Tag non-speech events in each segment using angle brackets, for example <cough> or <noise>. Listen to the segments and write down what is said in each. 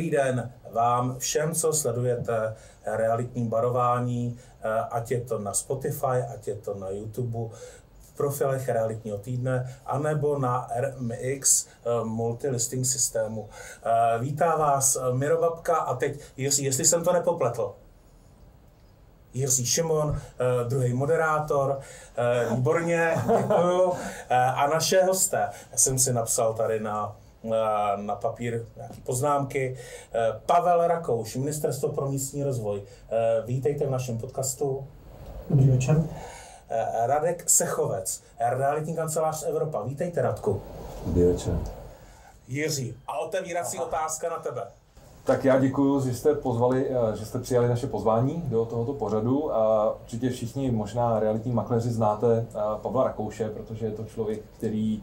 Dobrý den vám všem, co sledujete realitní barování, eh, ať je to na Spotify, ať je to na YouTube, v profilech realitního týdne, anebo na RMX eh, multilisting systému. Eh, Vítá vás Miro Babka a teď, jestli jsem to nepopletl, Jiří Šimon, druhý moderátor. Výborně, děkuju. A naše hosté, já jsem si napsal tady na na papír nějaké poznámky. Pavel Rakouš, Ministerstvo pro místní rozvoj. Vítejte v našem podcastu. Dobrý večer. Radek Sechovec, realitní kancelář Evropa. Vítejte, Radku. Dobrý večer. Jiří, a otevírací Aha. otázka na tebe. Tak já děkuji, že jste pozvali, eh, že jste přijali naše pozvání do tohoto pořadu. A určitě všichni možná realitní makléři znáte eh, Pavla Rakouše, protože je to člověk, který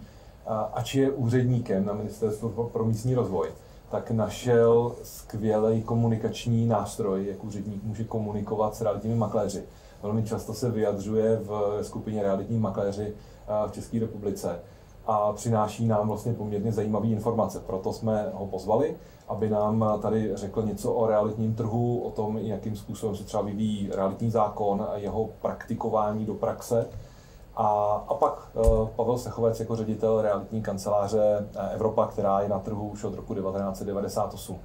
ač je úředníkem na Ministerstvu pro místní rozvoj, tak našel skvělý komunikační nástroj, jak úředník může komunikovat s realitními makléři. Velmi často se vyjadřuje v skupině realitní makléři v České republice a přináší nám vlastně poměrně zajímavé informace. Proto jsme ho pozvali, aby nám tady řekl něco o realitním trhu, o tom, jakým způsobem se třeba vyvíjí realitní zákon a jeho praktikování do praxe a, a pak uh, Pavel Sechovec jako ředitel realitní kanceláře eh, Evropa, která je na trhu už od roku 1998.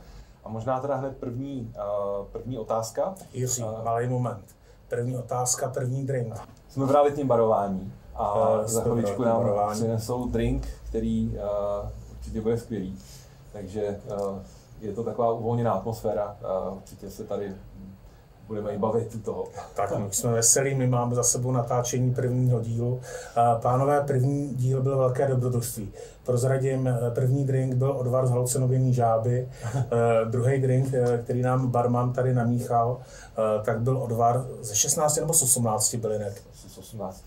A možná teda hned první, uh, první otázka. Jiří, malý moment. První otázka, první drink. Jsme v realitním barování a uh, za chvíličku nám barování. přinesou drink, který uh, určitě bude skvělý. Takže uh, je to taková uvolněná atmosféra. Uh, určitě se tady budeme i bavit toho. Tak my jsme veselí, my máme za sebou natáčení prvního dílu. Pánové, první díl byl velké dobrodružství. Prozradím, eh, první drink byl odvar z halucinogenní žáby, eh, druhý drink, eh, který nám barman tady namíchal, tak byl odvar ze 16 nebo z 18 bylinek? Z 18.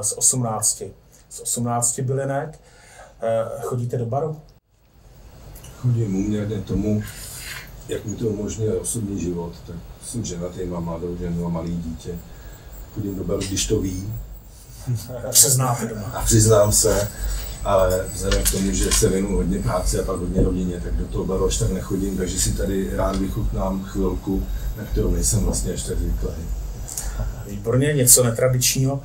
Z 18. Z 18 bylinek. Chodíte do baru? Chodím uměrně tomu, jak mi to umožňuje osobní život, tak jsem ženatý, mám mladou ženu a malý dítě. Chodím do baru, když to ví. Přiznáte doma. A přiznám se, ale vzhledem k tomu, že se věnu hodně práci a pak hodně rodině, tak do toho baru až tak nechodím, takže si tady rád vychutnám chvilku, na kterou nejsem vlastně až tak zvyklý. Výborně, něco netradičního.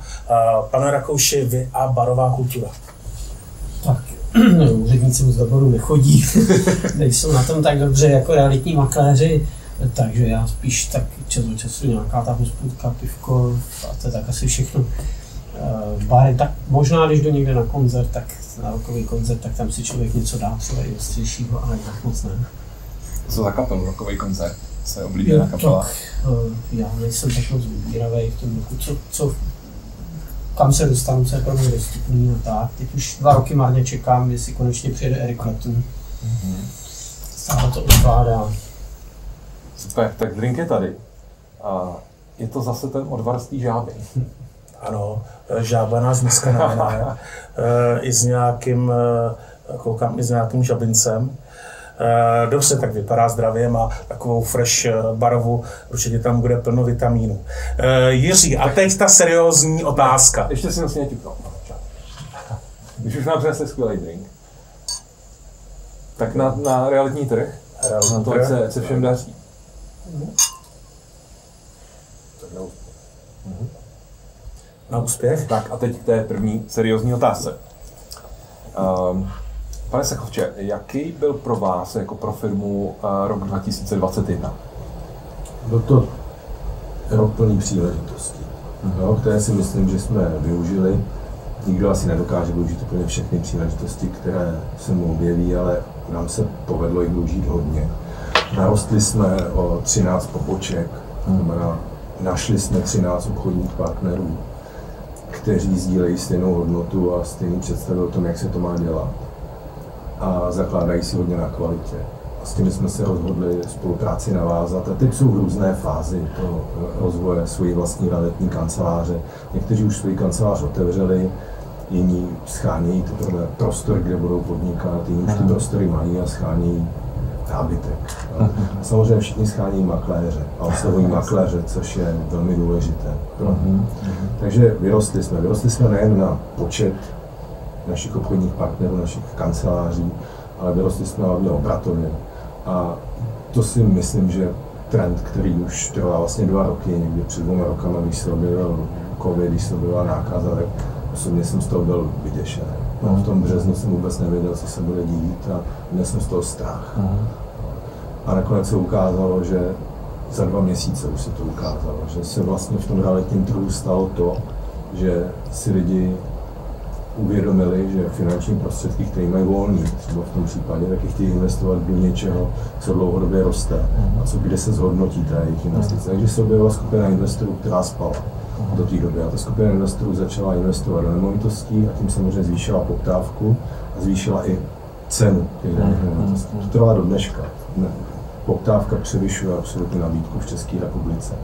Pane Rakouši, vy a barová kultura. Tak, <clears throat> úředníci moc do baru nechodí, <laughs> nejsou na tom tak dobře jako realitní makléři takže já spíš tak čas od času nějaká ta hospodka, pivko a to je tak asi všechno. Uh, bary, tak možná, když jdu někde na koncert, tak na rokový koncert, tak tam si člověk něco dá, třeba i ostřejšího, ale tak moc ne. Co za kapel rokový koncert? Co je oblíbená kapela? Tak, uh, já nejsem tak moc vybíravý v tom roku, co, co kam se dostanu, co je pro mě dostupný a tak. Teď už dva roky marně čekám, jestli konečně přijede Eric Clapton. Mm-hmm. Stále to odkládá. Super, tak drink je tady. A je to zase ten odvar z té žáby. <laughs> Ano, žába nás dneska nájme. <laughs> I s nějakým, eh, koukám, i s nějakým žabincem. Eh, dobře, tak vypadá zdravě, má takovou fresh eh, barvu, určitě tam bude plno vitamínů. Jiří, a teď ta seriózní otázka. Ještě si musím tipnout. Když už nám přinesli skvělý drink, tak na, na realitní trh, realitní na to, trh, se, se všem daří. Mhm. Tak na úspěch. Mhm. Na úspěch? Tak a teď k té první seriózní otázce. Um, pane Sechovče, jaký byl pro vás jako pro firmu uh, rok 2021? Byl to rok plný příležitostí, uh-huh. no, které si myslím, že jsme využili. Nikdo asi nedokáže využít úplně všechny příležitosti, které se mu objeví, ale nám se povedlo jich využít hodně. Narostli jsme o 13 poboček, znamená, našli jsme 13 obchodních partnerů, kteří sdílejí stejnou hodnotu a stejný představy o tom, jak se to má dělat. A zakládají si hodně na kvalitě. A s tím jsme se rozhodli spolupráci navázat. A teď jsou v různé fázi toho rozvoje svojí vlastní realitní kanceláře. Někteří už svoji kancelář otevřeli, jiní schánějí teprve prostor, kde budou podnikat, jiní už ty prostory mají a schánějí nábytek. A samozřejmě všichni schání makléře a oslovují makléře, což je velmi důležité. Mhm. Takže vyrostli jsme. Vyrostli jsme nejen na počet našich obchodních partnerů, našich kanceláří, ale vyrostli jsme hlavně obratově. A to si myslím, že trend, který už trvá vlastně dva roky, někdy před dvěma rokama, když se objevil COVID, když se objevila nákaza, tak osobně jsem z toho byl vyděšený. No, v tom březnu jsem vůbec nevěděl, co se bude dít a měl jsem z toho strach. A nakonec se ukázalo, že za dva měsíce už se to ukázalo, že se vlastně v tom realitním trhu stalo to, že si lidi uvědomili, že finanční prostředky, které mají volný, třeba v tom případě, taky chtějí investovat do něčeho, co dlouhodobě roste a co kde se zhodnotí ta jejich investice. Takže se objevila skupina investorů, která spala do té doby. A ta skupina investorů začala investovat do nemovitostí a tím samozřejmě zvýšila poptávku a zvýšila i cenu těch daných nemovitostí. To trvá do dneška. Poptávka převyšuje absolutně nabídku v České republice.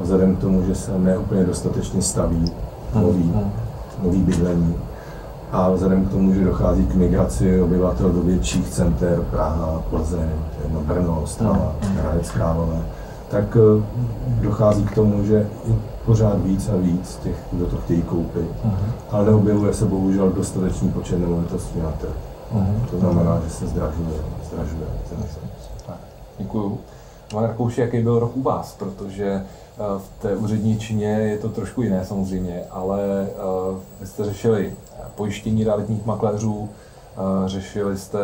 A vzhledem k tomu, že se neúplně dostatečně staví nový, nový bydlení, a vzhledem k tomu, že dochází k migraci obyvatel do větších center, Praha, Plzeň, jedno Brno, Ostrava, Hradec Králové, tak eh, dochází k tomu, že pořád víc a víc těch, kdo to chtějí koupit, uh-huh. ale neobjevuje se bohužel dostatečný počet nemovitostí na trh. Uh-huh. To znamená, že se zdražuje. zdražuje. Tak, děkuju. Pane Rakouši, jaký byl rok u vás? Protože eh, v té úředničině je to trošku jiné samozřejmě, ale uh, vy jste řešili pojištění realitních makléřů, uh, řešili jste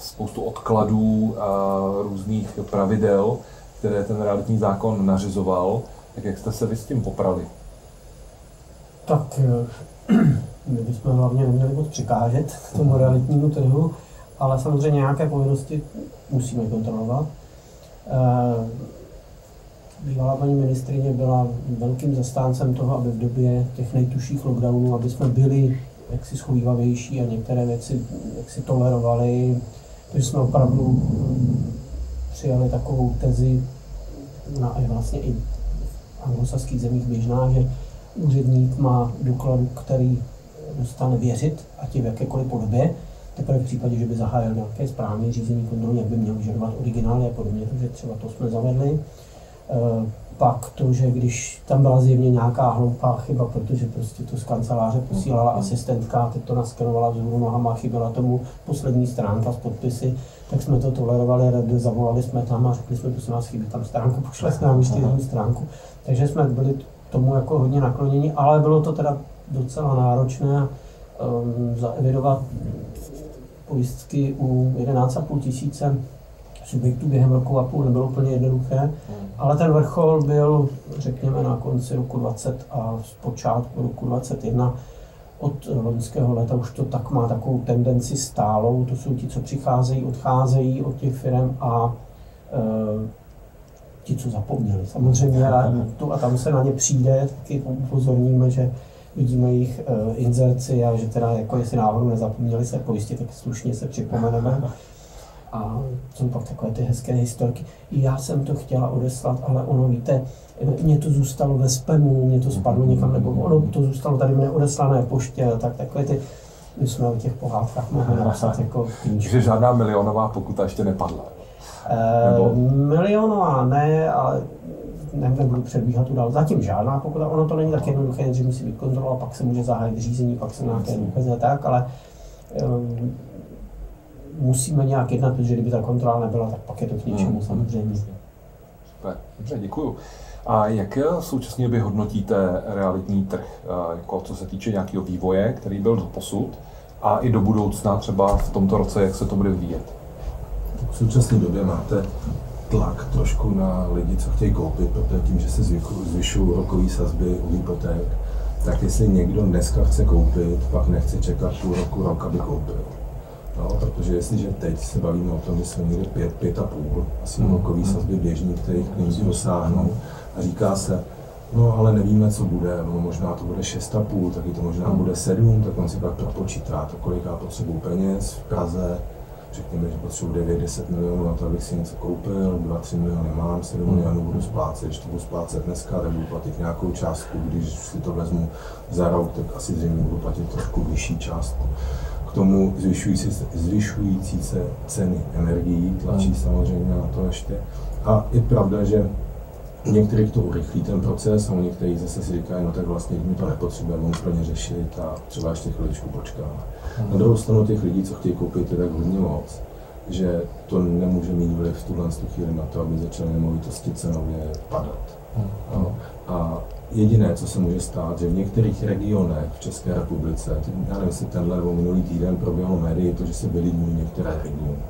spoustu odkladů a různých pravidel, které ten realitní zákon nařizoval. Tak jak jste se vy s tím poprali? Tak my bychom hlavně neměli moc překážet tomu realitnímu trhu, ale samozřejmě nějaké povinnosti musíme kontrolovat. Eh, bývalá paní ministrině byla velkým zastáncem toho, aby v době těch nejtuších lockdownů, aby jsme byli jaksi schovývavější a některé věci jaksi tolerovali. Takže jsme opravdu přijali takovou tezi, na, vlastně i anglosaských zemích běžná, že úředník má dokladu, který dostane věřit, ať je v jakékoliv podobě, teprve v případě, že by zahájil nějaké správní řízení kontrolní, jak by měl vyžadovat originály a podobně, takže třeba to jsme zavedli. E, pak to, že když tam byla zjevně nějaká hloupá chyba, protože prostě to z kanceláře posílala asistentka, teď to naskenovala vzhůru nohama, chyběla tomu poslední stránka s podpisy, tak jsme to tolerovali, zavolali jsme tam a řekli jsme, prosím nás chybí tam stránku, pošle jsme nám ještě jednu stránku. Takže jsme byli tomu jako hodně nakloněni, ale bylo to teda docela náročné um, zaevidovat pojistky u 11,5 tisíce subjektů během roku a půl nebylo úplně jednoduché, hmm. ale ten vrchol byl, řekněme, na konci roku 20 a z počátku roku 21 od loňského léta už to tak má takovou tendenci stálou, to jsou ti, co přicházejí, odcházejí od těch firm a e, ti, co zapomněli. Samozřejmě tu a tam se na ně přijde, taky upozorníme, že vidíme jejich e, inzerci a že teda jako jestli náhodou nezapomněli se pojistit, tak slušně se připomeneme. A jsou pak takové ty hezké historky. Já jsem to chtěla odeslat, ale ono, víte, mě to zůstalo ve spamu, mě to spadlo někam, nebo ono to zůstalo tady v neodeslané poště, tak takové ty, my jsme o těch pohádkách mohli napsat jako knížku. Takže žádná milionová pokuta ještě nepadla. Nebo? milionová ne, ale ne, nebudu předbíhat tu dál. Zatím žádná pokuta, ono to není tak jednoduché, že musí být kontrola, pak se může zahájit řízení, pak se nějaké důkazy a tak, ale um, musíme nějak jednat, protože kdyby ta kontrola nebyla, tak pak je to k něčemu hmm. samozřejmě. Super, dobře, děkuju. A jak současně by hodnotíte realitní trh, eh, jako co se týče nějakého vývoje, který byl do posud, a i do budoucna třeba v tomto roce, jak se to bude vyvíjet? V současné době máte tlak trošku na lidi, co chtějí koupit, protože tím, že se zvyšují rokové sazby u hypoték, tak jestli někdo dneska chce koupit, pak nechce čekat půl roku, rok, aby koupil. No, protože jestliže teď se bavíme o tom, že jsme někde 5, 5,5, asi mm. rokový sazby běžní, kterých klienti dosáhnou, a říká se, no ale nevíme, co bude, no možná to bude 6,5, taky to možná mm. bude 7, tak on si pak propočítá to, kolik já potřebuji peněz v Praze, řekněme, že potřebuji 9-10 milionů na to, abych si něco koupil, 2-3 miliony mám, 7 mm. milionů budu splácet, když to budu splácet dneska, tak budu platit nějakou částku, když si to vezmu za rok, tak asi zřejmě budu platit trošku vyšší částku k tomu zvyšující se, zvyšující se ceny energií tlačí hmm. samozřejmě na to ještě. A je pravda, že některých to urychlí ten proces a někteří zase si říkají, no tak vlastně my to nepotřebujeme úplně řešit a třeba ještě chviličku počkáme. Na druhou stranu těch lidí, co chtějí koupit, je tak hodně moc, že to nemůže mít vliv v tuhle chvíli na to, aby začaly nemovitosti cenově padat. Hmm. A jediné, co se může stát, že v některých regionech v České republice, já nevím, jestli tenhle nebo minulý týden proběhlo médii, to, že se vylidňují některé regiony.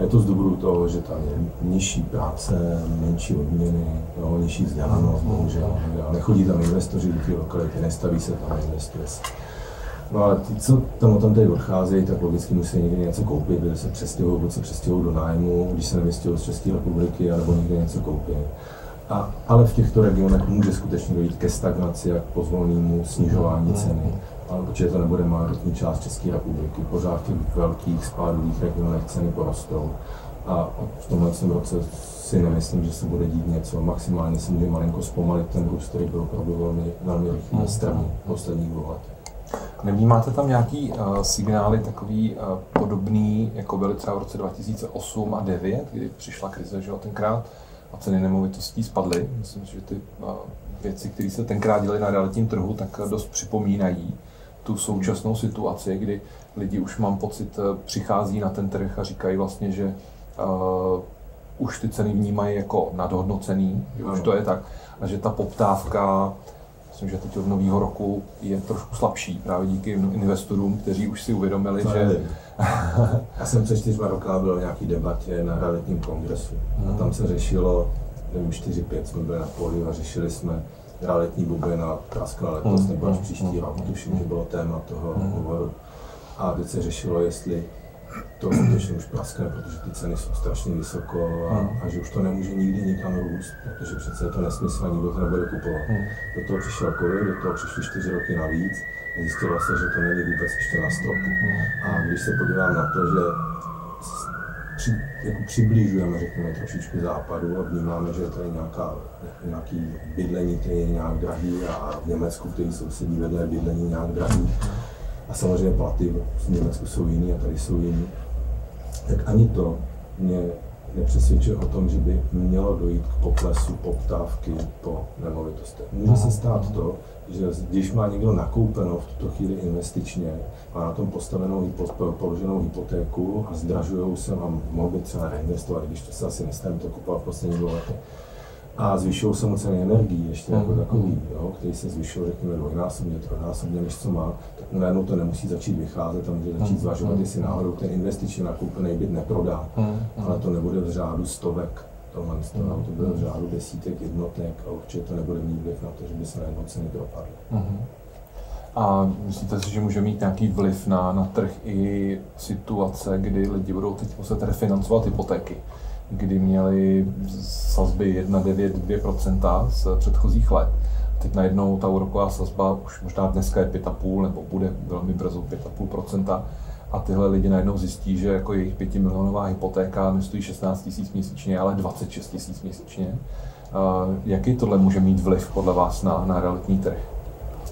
Je to z důvodu toho, že tam je nižší práce, menší odměny, jo, nižší vzdělanost, bohužel. Nechodí tam investoři do té lokality, nestaví se tam investuje No ale ty, co tam tam tady odcházejí, tak logicky musí někde něco koupit, kde se přestěhují, buď se přestěhují do nájmu, když se nevystěhují z České republiky, nebo někde něco koupí. A, ale v těchto regionech může skutečně dojít ke stagnaci a k pozvolnému snižování ceny. Ale protože to nebude majoritní část České republiky, pořád v těch velkých spádových regionech ceny porostou. A v tomhle roce si nemyslím, že se bude dít něco. Maximálně se může malinko zpomalit ten růst, který byl opravdu velmi, velmi rychlý a strmý v posledních dvou letech. Nevnímáte tam nějaký uh, signály takový uh, podobný, jako byly třeba v roce 2008 a 2009, kdy přišla krize, že tenkrát, a ceny nemovitostí spadly. Myslím, že ty uh, věci, které se tenkrát děly na realitním trhu, tak dost připomínají tu současnou situaci, kdy lidi už mám pocit přichází na ten trh a říkají vlastně, že uh, už ty ceny vnímají jako nadhodnocený, že už to je tak, a že ta poptávka myslím, že teď od nového roku je trošku slabší právě díky investorům, kteří už si uvědomili, to že... <laughs> Já jsem před čtyřma roka byl v nějaký debatě na realitním kongresu. A tam se řešilo, nevím, 4-5 jsme byli na pódiu a řešili jsme realitní bublina, praskla letos nebo až příští rok, tuším, že bylo téma toho hovoru. A teď se řešilo, jestli to skutečně už praskne, protože ty ceny jsou strašně vysoko a, hmm. a že už to nemůže nikdy nikam růst, protože přece je to nesmysl a nikdo to nebude kupovat. Hmm. Do toho přišel covid, do toho přišly čtyři roky navíc a zjistilo se, že to není vůbec ještě na stopu. Hmm. A když se podívám na to, že při, jako přiblížujeme, řekněme, trošičku západu a vnímáme, že je tady nějaká, nějaký bydlení, které je nějak drahý a v Německu, který sousedí vedle bydlení nějak drahý, a samozřejmě platy v Německu jsou jiný a tady jsou jiný, tak ani to mě nepřesvědčuje o tom, že by mělo dojít k poklesu poptávky po nemovitostech. Může se stát to, že když má někdo nakoupeno v tuto chvíli investičně, má na tom postavenou položenou hypotéku a zdražují se a mohl by třeba reinvestovat, když to se asi nestane, to kupovat v posledních letech, a zvyšují se mu ceny energií ještě jako mm. takový, jo, který se zvyšují, řekněme, dvojnásobně, trojnásobně, než co má, tak najednou to nemusí začít vycházet a může začít mm. zvažovat, mm. jestli náhodou ten investičně nakoupený byt neprodá, ale to nebude v řádu stovek tohle, mm. to bude v řádu desítek jednotek a určitě to nebude mít vliv na to, že by se najednou ceny propadly. A myslíte si, že může mít nějaký vliv na, na trh i situace, kdy lidi budou teď muset refinancovat hypotéky? Kdy měli sazby 1,9-2% z předchozích let. Teď najednou ta úroková sazba už možná dneska je 5,5 nebo bude velmi brzo 5,5%. A tyhle lidi najednou zjistí, že jako jejich 5 milionová hypotéka nestojí 16 tisíc měsíčně, ale 26 tisíc měsíčně. Jaký tohle může mít vliv podle vás na, na realitní trh?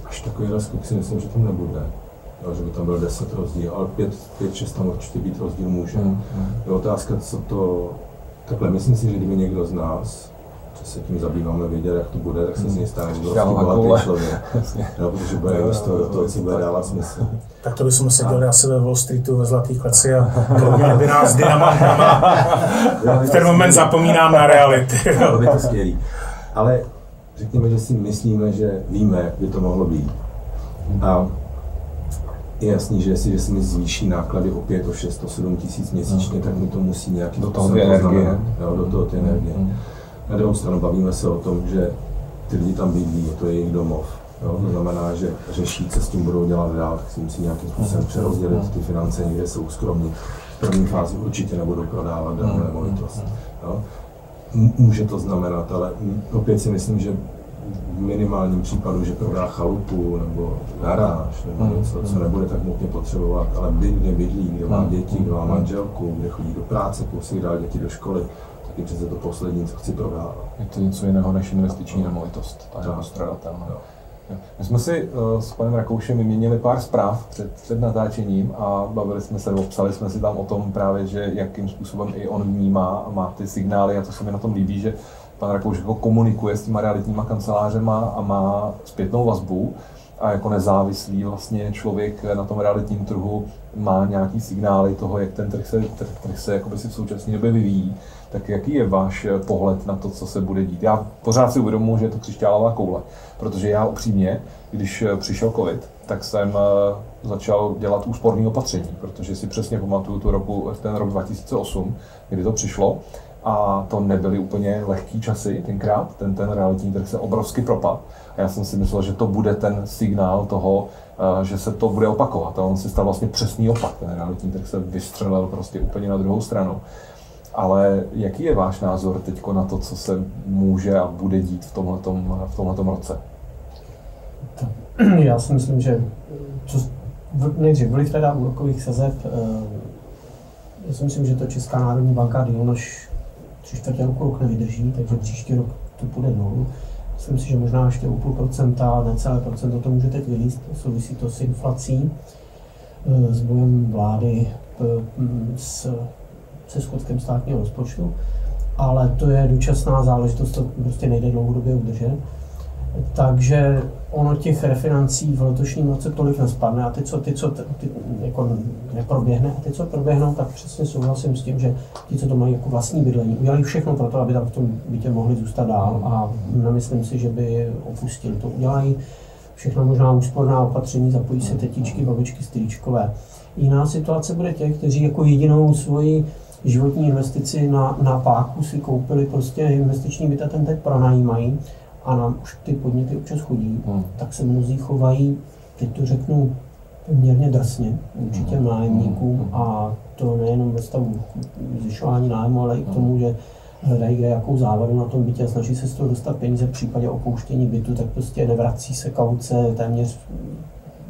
Až takový skok si myslím, že tam nebude. Jo, že by tam byl 10 rozdíl, ale 5-6 tam určitě být rozdíl může. Hmm, hmm. Je otázka, co to Takhle, myslím si, že kdyby někdo z nás, co se tím zabýváme, věděl, jak to bude, tak se z něj stane obrovský bohatý člověk. no, protože bude investovat do toho, co bude dávat smysl. Tak to bychom seděli asi ve Wall Streetu ve Zlatý kleci a <laughs> měli by nás dynamantama. v ten moment zapomínám na reality. to by to skvělý. Ale řekněme, že si myslíme, že víme, jak by to mohlo být. A je jasný, že jestli že se mi zvýší náklady o 5, o 6, o 7 tisíc měsíčně, tak mi to musí nějaký do toho energie. Jo, do toho ty energie. Mm. Na druhou stranu bavíme se o tom, že ty lidi tam bydlí, je to jejich domov. Jo? To znamená, že řeší, co s tím budou dělat dál, tak si musí nějakým způsobem přerozdělit ty finance, někde jsou skromní. V první fázi určitě nebudou prodávat danou nemovitost. Jo? Může to znamenat, ale opět si myslím, že v minimálním případu, že prodá chalupu nebo garáž nebo hmm. něco, co nebude tak nutně potřebovat, ale byt, kde bydlí, kde má hmm. děti, kde má manželku, kde chodí do práce, dál děti do školy, tak je přece to poslední, co chci prodávat. Je to něco jiného než investiční nemovitost, ta je postradatelná. My jsme si uh, s panem Rakoušem vyměnili pár zpráv před, před natáčením a bavili jsme se, psali jsme si tam o tom právě, že jakým způsobem i on vnímá a má ty signály a to se mi na tom líbí, že pan Rakouš jako komunikuje s těma realitníma kancelářema a má zpětnou vazbu. a jako nezávislý vlastně člověk na tom realitním trhu má nějaký signály toho, jak ten trh se, trh, trh se jakoby si v současné době vyvíjí, tak jaký je váš pohled na to, co se bude dít? Já pořád si uvědomuji, že je to křišťálová koule, protože já upřímně, když přišel covid, tak jsem eh, začal dělat úsporní opatření, protože si přesně pamatuju tu roku, ten rok 2008, kdy to přišlo a to nebyly úplně lehký časy tenkrát, ten, ten realitní trh se obrovsky propad a já jsem si myslel, že to bude ten signál toho, eh, že se to bude opakovat a on si stal vlastně přesný opak, ten realitní trh se vystřelil prostě úplně na druhou stranu. Ale jaký je váš názor teď na to, co se může a bude dít v tomhletom, v tomhletom roce? Já si myslím, že co, nejdřív vliv teda úrokových sazeb, eh, já si myslím, že to Česká národní banka díl tři čtvrtě roku rok nevydrží, takže příští rok to půjde dolů. Myslím si, že možná ještě o půl procenta, necelé procento to může teď vylíst, souvisí to s inflací, eh, s bojem vlády eh, s, se schodkem státního rozpočtu, ale to je dočasná záležitost, to prostě nejde dlouhodobě udržet. Takže ono těch refinancí v letošním roce tolik nespadne a ty, co, ty, co ty, jako neproběhne a ty, co proběhnou, tak přesně souhlasím s tím, že ti, co to mají jako vlastní bydlení, udělali všechno pro to, aby tam v tom bytě mohli zůstat dál a nemyslím si, že by opustili. To udělají všechno možná úsporná opatření, zapojí se tetičky, babičky, strýčkové. Jiná situace bude těch, kteří jako jedinou svoji životní investici na, na páku si koupili prostě investiční byt a ten teď pronajímají a nám už ty podněty občas chodí, hmm. tak se mnozí chovají, teď to řeknu poměrně drsně vůči těm hmm. nájemníkům hmm. a to nejenom ve stavu zvyšování nájmu, ale i k tomu, že hledají kde jakou závadu na tom bytě a snaží se z toho dostat peníze v případě opouštění bytu, tak prostě nevrací se kauce téměř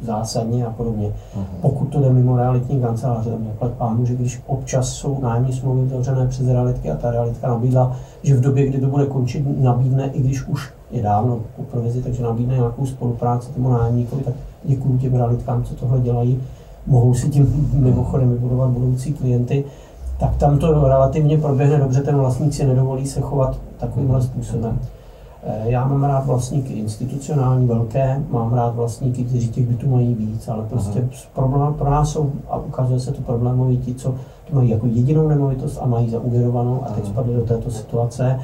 zásadně a podobně. Uh-huh. Pokud to jde mimo realitní kanceláře, tam zaplať pánu, že když občas jsou nájemní smlouvy otevřené přes realitky a ta realitka nabídla, že v době, kdy to bude končit, nabídne, i když už je dávno po provizi, takže nabídne nějakou spolupráci tomu nájemníkovi, tak děkuji těm realitkám, co tohle dělají, mohou si tím mimochodem vybudovat budoucí klienty, tak tam to relativně proběhne dobře, ten vlastník si nedovolí se chovat takovýmhle způsobem. Eh, já mám rád vlastníky institucionální, velké, mám rád vlastníky, kteří těch bytů mají víc, ale prostě problém pro nás jsou, a ukazuje se to problémový ti, co to mají jako jedinou nemovitost a mají zauvěrovanou a teď spadli do této situace.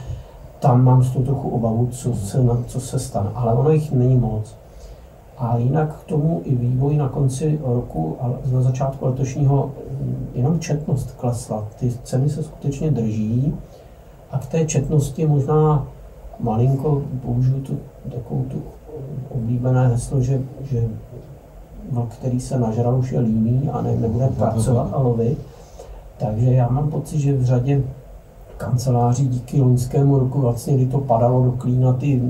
Tam mám z toho trochu obavu, co se, co se stane, ale ono jich není moc. A jinak k tomu i vývoj na konci roku a na začátku letošního mm, jenom četnost klesla. Ty ceny se skutečně drží a k té četnosti možná malinko použiju tu takovou tu oblíbené heslo, že, že vlk, který se nažral, už je líný a ne, nebude <laughs> pracovat a lovit. Takže já mám pocit, že v řadě kanceláří díky loňskému roku, vlastně, kdy to padalo do klína ty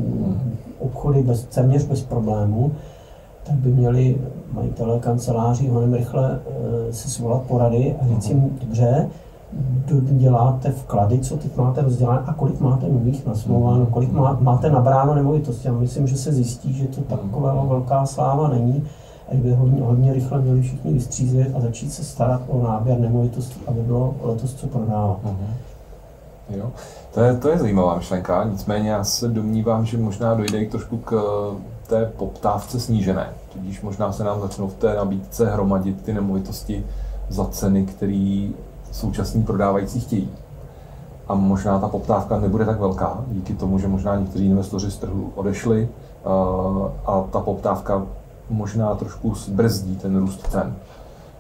obchody bez, téměř bez problémů, tak by měli majitelé kanceláří honem rychle e, si svolat porady a říct jim, dobře, děláte vklady, co teď máte rozdělané a kolik máte nových nasmlouváno, kolik má, máte nabráno nemovitosti. Já myslím, že se zjistí, že to taková velká sláva není a by hodně, hodně rychle měli všichni vystřízlit a začít se starat o náběr nemovitostí, aby bylo letos co prodávat. Uh-huh. Jo. To je, to je zajímavá myšlenka, nicméně já se domnívám, že možná dojde i trošku k eh, té poptávce snížené. Tudíž možná se nám začnou v té nabídce hromadit ty nemovitosti za ceny, které současní prodávající chtějí. A možná ta poptávka nebude tak velká, díky tomu, že možná někteří investoři z trhu odešli eh, a ta poptávka možná trošku zbrzdí ten růst cen.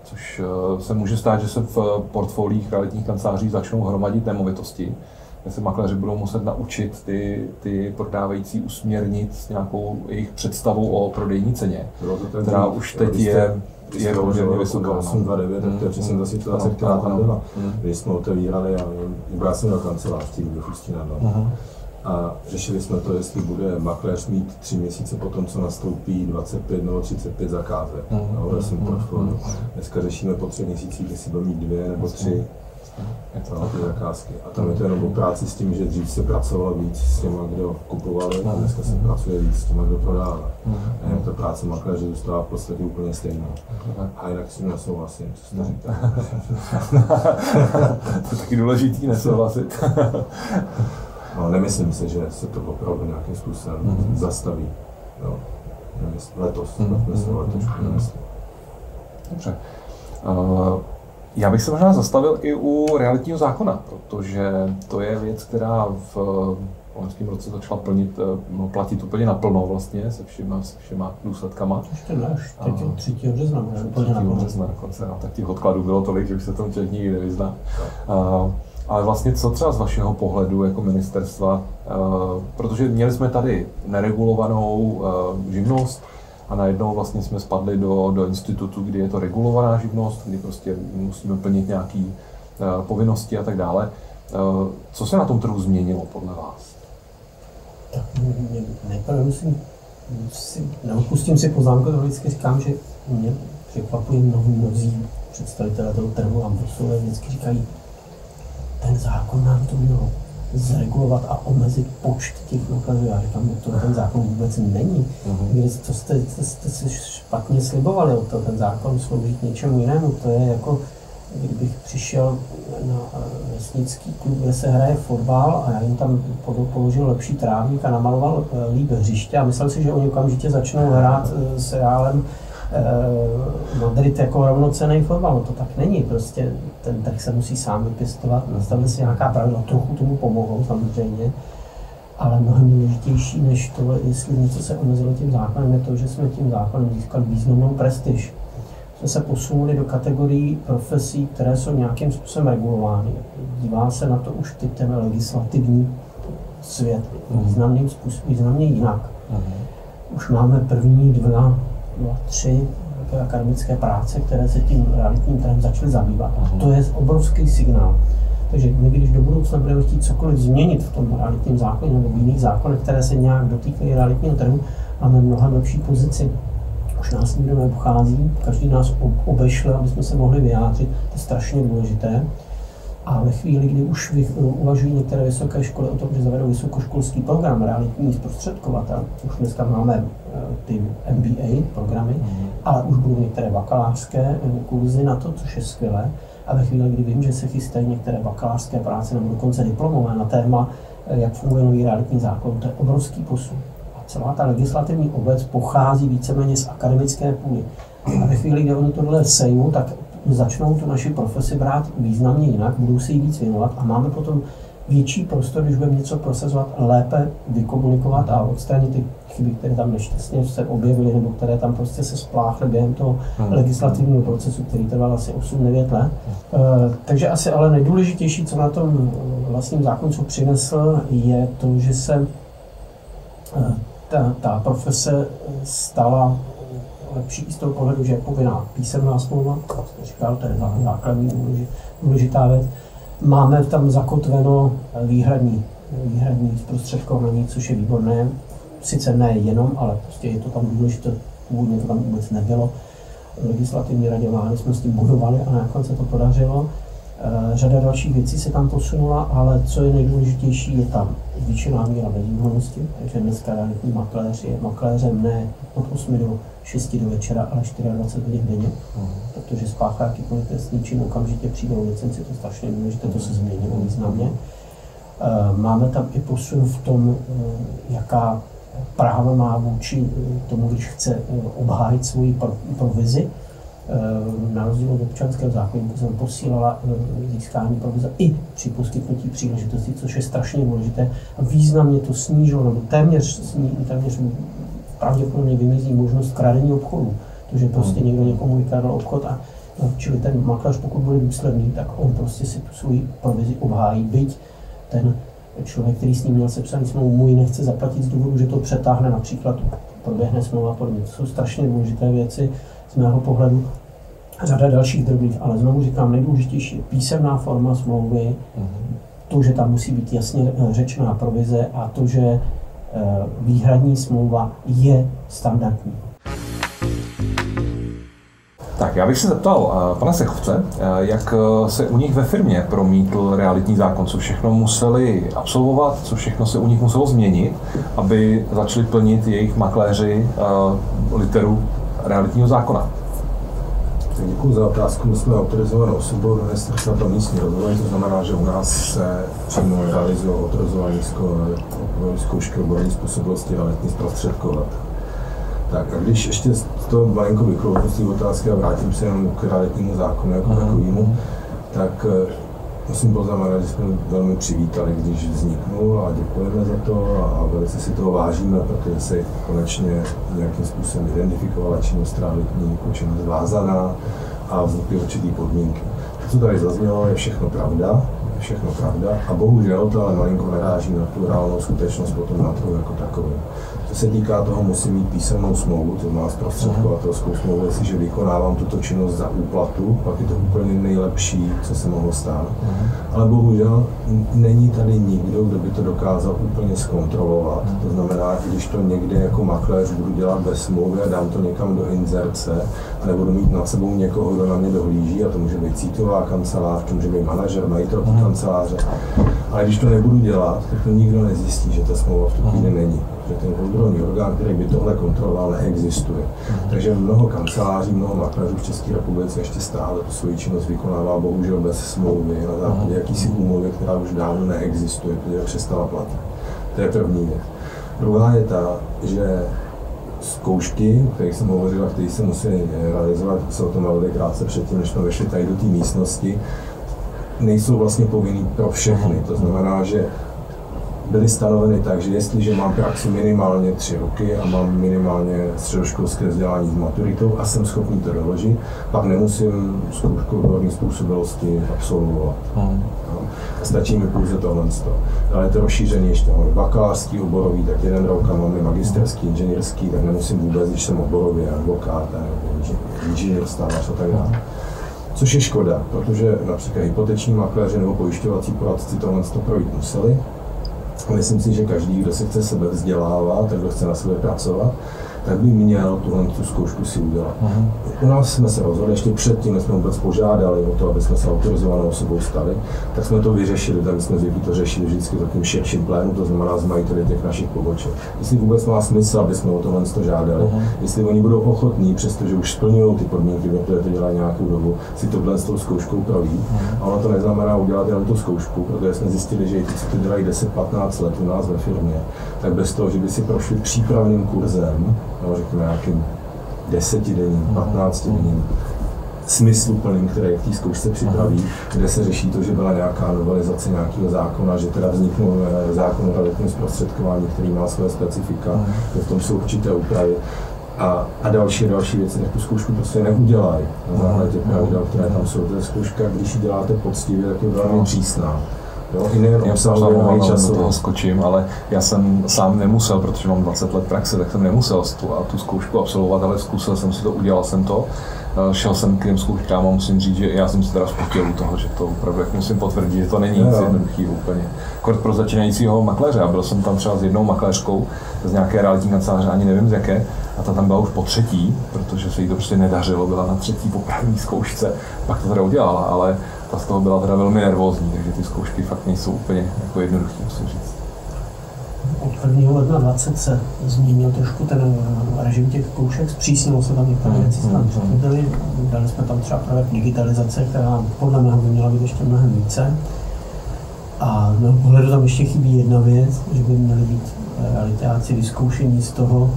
Což eh, se může stát, že se v portfoliích realitních kanceláří začnou hromadit nemovitosti, kde se makléři budou muset naučit ty, ty prodávající usměrnit s nějakou jejich představou o prodejní ceně, která už teď je je poměrně vysoká. 829, tak to je přesně ta situace, která tam byla. Když jsme otevírali, a já jsem měl kancelář tím do Chustina, no. A řešili jsme to, jestli bude makléř mít tři měsíce po tom, co nastoupí 25 nebo 35 zakázek no, ve svém portfoliu. Dneska řešíme po třech měsících, jestli bude mít dvě nebo tři no, ty zakázky. A tam je to jenom o práci s tím, že dřív se pracovalo víc s těma, kdo kupovali, a dneska se pracuje víc s těma, kdo prodává. A jinak ta práce makléře zůstává v podstatě úplně stejná. A jinak s tím nesouhlasím, co jste říkal. <laughs> to je taky důležitý nesouhlasit. <laughs> no, nemyslím si, že se to opravdu nějakým způsobem mm-hmm. zastaví. No. letos, Mhm. mm-hmm. se letošku Mhm. nemyslím. Dobře. Uh, já bych se možná zastavil i u realitního zákona, protože to je věc, která v loňském roce začala plnit, eh, no, platit úplně naplno vlastně se všema, se všema důsledkama. Ještě ne, až teď Aha. 3. března, už úplně 3. naplno. března dokonce, no, tak těch odkladů bylo tolik, že už se tomu člověk nikdy nevyzná. Uh, ale vlastně co třeba z vašeho pohledu jako ministerstva, uh, protože měli jsme tady neregulovanou uh, živnost a najednou vlastně jsme spadli do, do institutu, kdy je to regulovaná živnost, kdy prostě musíme plnit nějaké uh, povinnosti a tak dále. Co se na tom trhu změnilo podle vás? Tak nejprve musím, si, neodpustím si poznámku, to vždycky říkám, že mě překvapují mnozí představitelé toho trhu a vždycky říkají, ten zákon nám to měl zregulovat a omezit počet těch nákladů. Já říkám, že to ten zákon vůbec není. Vy, to jste, to jste si špatně slibovali od toho, ten zákon slouží k něčemu jinému. To je jako, kdybych přišel na eh, vesnický klub, kde se hraje fotbal a já jim tam položil lepší trávník a namaloval eh, líp hřiště a myslel si, že oni okamžitě začnou hrát eh, s Reálem eh, Madrid jako rovnocený fotbal. No to tak není, prostě ten trh se musí sám vypěstovat, nastavit si nějaká pravidla, trochu tomu pomohou samozřejmě, ale mnohem důležitější než to, jestli něco se omezilo tím zákonem, je to, že jsme tím zákonem získali významnou prestiž. Jsme se posunuli do kategorií profesí, které jsou nějakým způsobem regulovány. Dívá se na to už teď ten legislativní svět významným způsobem, významně jinak. Už máme první dva, dva tři takové akademické práce, které se tím realitním trhem začaly zabývat. A to je obrovský signál. Takže my, když do budoucna budeme chtít cokoliv změnit v tom realitním zákoně nebo v jiných zákonech, které se nějak dotýkají realitního trhu, máme mnohem lepší pozici. Už nás nikdo neobchází, každý nás ob- obešle, aby jsme se mohli vyjádřit, to je strašně důležité. A ve chvíli, kdy už vy, uvažují některé vysoké školy o tom, že zavedou vysokoškolský program realitní zprostředkovatel, už dneska máme eh, ty MBA programy, ale už budou některé bakalářské eh, kurzy na to, což je skvělé. A ve chvíli, kdy vím, že se chystají některé bakalářské práce nebo dokonce diplomové na téma, eh, jak funguje nový realitní zákon, to je obrovský posun. A celá ta legislativní obec pochází víceméně z akademické půdy. A ve chvíli, kdy oni tohle sejmou, tak začnou tu naši profesi brát významně jinak, budou si ji víc věnovat a máme potom větší prostor, když budeme něco prosazovat, lépe vykomunikovat a odstranit ty chyby, které tam nešťastně se objevily nebo které tam prostě se spláchly během toho legislativního procesu, který trval asi 8-9 let. Eh, Takže asi ale nejdůležitější, co na tom eh, vlastním zákoncu přinesl, je to, že se eh, ta, ta profese stala lepší z toho pohledu, že je povinná písemná smlouva, jak jste říkal, to je zá- základní důleži- důležitá věc. Máme tam zakotveno výhradní, výhradní zprostředkování, což je výborné. Sice ne jenom, ale prostě je to tam důležité, původně to tam vůbec nebylo. Legislativní radě jsme s tím bojovali a nakonec se to podařilo. Eh, Řada dalších věcí se tam posunula, ale co je nejdůležitější, je tam zvýšená míra bezúhonnosti, takže dneska realitní makléř je makléřem ne od 8 do 6 do večera, ale 24 hodin denně, protože spáchá jakýkoliv trestný čin, okamžitě přijde licenci, to je strašně důležité, to se změnilo významně. Eh, Máme tam i posun v tom, eh, jaká práva má vůči tomu, když chce obhájit svoji pro- provizi. Eh, Na rozdíl od občanského zákonníku jsem posílala eh, získání provize i při poskytnutí příležitosti, což je strašně důležité. A významně to snížilo, nebo téměř, sní, téměř pravděpodobně vymizí možnost kradení obchodu. To, že prostě někdo někomu vykradl obchod a no, čili ten makléř, pokud bude důsledný, tak on prostě si tu svoji provizi obhájí, byť ten člověk, který s ním měl sepsaný smlouvu, mu ji nechce zaplatit z důvodu, že to přetáhne například, proběhne smlouva a podobně. To jsou strašně důležité věci z mého pohledu. Řada dalších drobných, ale znovu říkám, nejdůležitější je písemná forma smlouvy, to, že tam musí být jasně eh, řečená provize a to, že eh, výhradní smlouva je standardní. Tak já bych se zeptal eh, pana Sechovce, jak se u nich ve firmě promítl realitní zákon, co všechno museli absolvovat, co všechno se u nich muselo změnit, aby začali plnit jejich makléři literu realitního zákona. Tak Děkuji za otázku. My jsme autorizovanou osobou Ministerstva pro místní rozvoj, to znamená, že u nás se přímo realizují autorizované zko- zkoušky odborné způsobilosti realitní zprostředkovat. Tak a když ještě to malinko vyklouzu z té otázky a vrátím se jenom k realitnímu zákonu jako Mhm. takovému, tak eh, musím poznamenat, že jsme velmi přivítali, když vzniknul a děkujeme za to a, velice si toho vážíme, protože se konečně nějakým způsobem identifikovala činnost realitní jako činnost vázaná a vznikly určitý podmínky. To, co tady zaznělo, je všechno pravda, je všechno pravda a bohužel to ale malinko naráží na tu reálnou skutečnost potom na trhu jako takovou. Co se týká toho, musím mít písemnou smlouvu, to má zprostředkovatelskou smlouvu, jestliže vykonávám tuto činnost za úplatu, pak je to úplně nejlepší, co se mohlo stát. Ale bohužel není tady nikdo, kdo by to dokázal úplně zkontrolovat. To znamená, když to někde jako makléř budu dělat bez smlouvy a dám to někam do inzerce a nebudu mít nad sebou někoho, kdo na mě dohlíží, a to může být sítová kancelář, to může být manažer, majitel kanceláře. Ale když to nebudu dělat, tak to nikdo nezjistí, že ta smlouva v tu chvíli není. Že ten kontrolní orgán, který by tohle kontroloval, neexistuje. Takže mnoho kanceláří, mnoho makléřů v České republice ještě stále tu svoji činnost vykonává bohužel bez smlouvy, na základě jakýsi úmluvy, která už dávno neexistuje, protože přestala platit. To je první věc. Druhá je ta, že zkoušky, o kterých jsem hovořil a které se musí realizovat, se o tom bavili krátce předtím, než jsme vešli tady do té místnosti, nejsou vlastně povinný pro všechny. To znamená, že byly stanoveny tak, že jestliže mám praxi minimálně tři roky a mám minimálně středoškolské vzdělání s maturitou a jsem schopný to doložit, pak nemusím zkoušku odborné způsobilosti absolvovat. Hmm. No. Stačí mi pouze tohle. Ale je to rozšířený ještě. Mám bakalářský oborový, tak jeden rok a mám i magisterský, inženýrský, tak nemusím vůbec, když jsem oborově advokát nebo inženýr, stávař a tak dále. Což je škoda, protože například hypoteční makléři nebo pojišťovací poradci tohle to projít museli. Myslím si, že každý, kdo se chce sebe vzdělávat, kdo chce na sebe pracovat, tak by měl tuhle tu zkoušku si udělat. Mhm. U nás jsme se rozhodli, ještě předtím, než jsme vůbec požádali o to, aby jsme se autorizovanou osobou stali, tak jsme to vyřešili, tak jsme zvyklí to řešili vždycky takým širším plénu, to znamená s majiteli těch našich poboček. Jestli vůbec má smysl, aby jsme o tohle to žádali, Mhm. jestli oni budou ochotní, přestože už splňují ty podmínky, které to dělají nějakou dobu, si tohle s tou zkouškou projít. A ono to neznamená udělat jenom tu zkoušku, protože jsme zjistili, že i ti, co to dělají 10-15 let u nás ve firmě, tak bez toho, že by si prošli přípravným kurzem, no, řekněme nějakým desetidenním, patnáctidenním, smysluplným, který v té zkoušce připraví, kde se řeší to, že byla nějaká novelizace nějakého zákona, že teda vzniknul eh, zákon o realitním zprostředkování, který má své specifika, že v tom jsou určité úpravy. A, a další další věci, tak tu zkoušku prostě neudělají na základě těch pravidel, které tam jsou. Je zkouška, když ji děláte poctivě, tak je velmi přísná. Jo, nejen Já se časově. toho skočím, ale já jsem sám nemusel, protože mám 20 let praxe, tak jsem nemusel tu, tu zkoušku absolvovat, ale zkusil jsem si to, udělal jsem to. Eh, Šel jsem k těm zkouškám a musím říct, že já jsem se teda spotil u toho, že to opravdu jak musím potvrdit, že to není nic jo. jednoduchého úplně. Kort pro začínajícího makléře. A byl jsem tam třeba s jednou makléřkou z nějaké realitní kanceláře, ani nevím z jaké, a ta tam byla už po třetí, protože se jí to prostě nedařilo, byla na třetí popravní zkoušce, pak to teda udělala, ale ta z toho byla teda velmi nervózní, takže ty zkoušky fakt nejsou úplně jako jednoduché, musím říct. Od 1. ledna 20 se změnil trošku ten eh, režim těch zkoušek, zpřísnilo se tam některé Mm, věci, se tam mm, přehodily, dali jsme tam třeba projekt digitalizace, která podle mého by měla být ještě mnohem více. A z mého pohledu tam ještě chybí jedna věc, že by měli být eh, realitáci vyzkoušení z toho,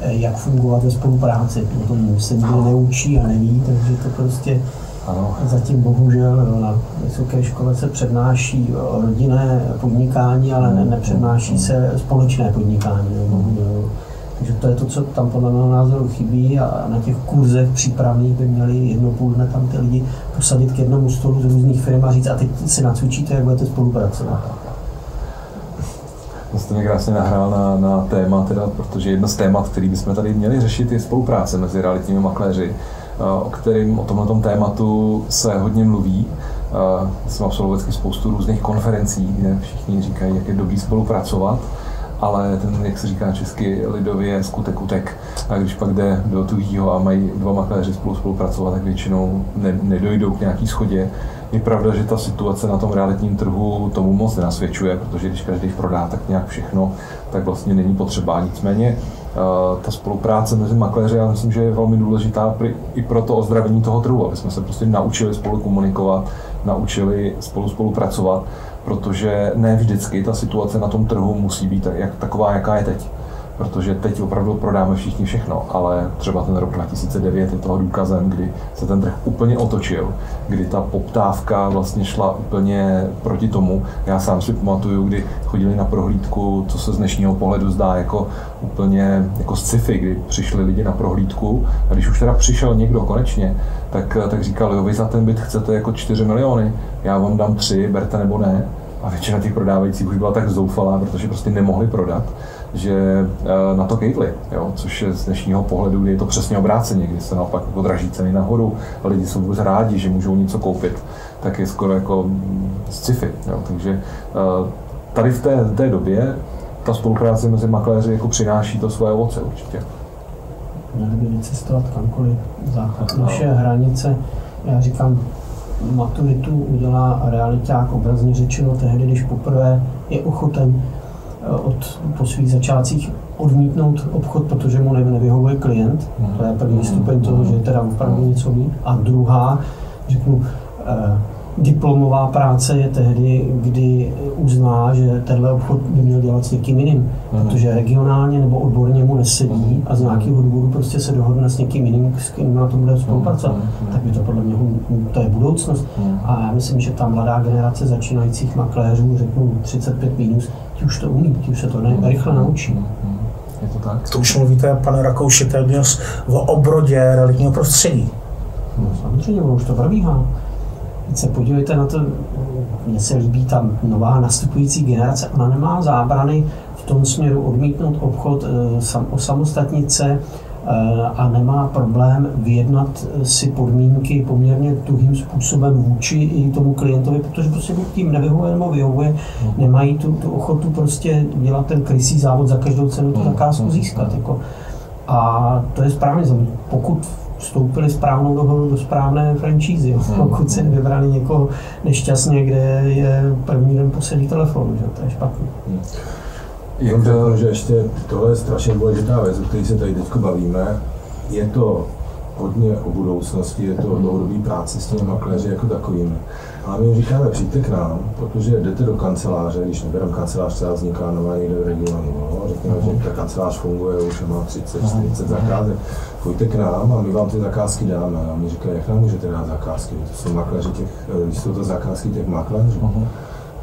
eh, jak fungovat ve spolupráci. O tom se nikdo neučí a neví, takže to prostě Ano, Zatím bohužel jo, na vysoké škole se přednáší o rodinné podnikání, ale ne, nepřednáší se společné podnikání. Jo, bohužel. Takže to je to, co tam podle mého názoru chybí a na těch kurzech přípravných by měli jednou půl dne tam ty lidi posadit k jednomu stolu z různých firm a říct, a teď si nacvičíte, jak budete spolupracovat. to jste mě krásně nahrál na, na téma, teda, protože jedno z témat, který bychom tady měli řešit, je spolupráce mezi realitními makléři, o kterým, o tomhle tématu se hodně mluví. Eh, Jsem absolvoval spoustu různých konferencí, kde všichni říkají, jak je dobrý spolupracovat, ale ten, jak se říká česky, lidově je skutek utek. A když pak jde do tuhýho a mají dva makléři spolu spolupracovat, tak většinou ne, nedojdou k nějaký schodě. Je pravda, že ta situace na tom realitním trhu tomu moc nenasvědčuje, protože když každý prodá tak nějak všechno, tak vlastně není potřeba. Nicméně eh, ta spolupráce mezi makléři, já myslím, že je velmi důležitá i pro to ozdravení toho trhu, aby jsme se prostě naučili spolu komunikovat, naučili spolu spolupracovat, protože ne vždycky ta situace na tom trhu musí být jak, taková, jaká je teď. Protože teď opravdu prodáme všichni všechno, ale třeba ten rok 2009 je toho důkazem, kdy se ten trh úplně otočil, kdy ta poptávka vlastně šla úplně proti tomu. Já sám si pamatuju, kdy chodili na prohlídku, co se z dnešního pohledu zdá jako úplně jako sci-fi, kdy přišli lidi na prohlídku a když už teda přišel někdo konečně, tak, tak říkal, jo, vy za ten byt chcete jako 4 miliony, já vám dám 3, berte nebo ne. A většina těch prodávajících už byla tak zoufalá, protože prostě nemohli prodat, že eh, na to kejtli, jo? což je z dnešního pohledu, kdy je to přesně obráceně, kdy se naopak jako draží ceny nahoru a lidi jsou vůbec rádi, že můžou něco koupit, tak je skoro jako sci-fi. Jo? Takže eh, tady v té, té době ta spolupráce mezi makléři jako přináší to svoje ovoce určitě. Měli by vycestovat kamkoliv za naše hranice. Já říkám, maturitu udělá realiták obrazně řečeno tehdy, když poprvé je ochoten eh, od, po svých začátcích odmítnout obchod, protože mu nevyhovuje klient. To je první stupeň toho, že teda opravdu něco ví. A druhá, řeknu, eh, diplomová práce je tehdy, kdy uzná, že tenhle obchod by měl dělat s někým jiným, mm. protože regionálně nebo odborně mu nesedí a z nějakého důvodu prostě se dohodne s někým jiným, s kým na tom bude spolupracovat, mm. tak by to podle mě, to je budoucnost. Mm. A já myslím, že ta mladá generace začínajících makléřů, řeknu 35 minus, ti už to umí, ti už se to ne, rychle naučí. Je to tak? To už mluvíte, pane Rakouši, téměř o obrodě realitního prostředí. No, samozřejmě, ono už to probíhá. Teď se podívejte na to, mně se líbí ta nová nastupující generace, ona nemá zábrany v tom směru odmítnout obchod eh, o samostatnice eh, a nemá problém vyjednat si podmínky poměrně tuhým způsobem vůči i tomu klientovi, protože prostě buď tím nevyhovuje nebo vyhovuje, nemají tu, tu ochotu prostě dělat ten krysý závod za každou cenu tu zakázku získat. Jako. A to je správně, pokud vstoupili správnou dohodu do správné franšízy. Hmm. Pokud si vybrali někoho nešťastně, kde je první den poslední telefon, že to je špatné. Hmm. Jenom řeknu, že ještě tohle je strašně důležitá věc, o které se tady teď bavíme. Je to hodně o budoucnosti, je to o dlouhodobý práci s těmi makléři jako takovými. A my říkáme, přijďte k nám, protože jdete do kanceláře, když nebereme kancelář, třeba vzniká nová někde v regionu. No? Řekněme, že ta kancelář funguje už má 30, 40 zakázek. Pojďte k nám a my vám ty zakázky dáme. A my říkají, jak nám můžete dát zakázky? To jsou makléři těch, jsou to zakázky těch makléřů. Uh-huh.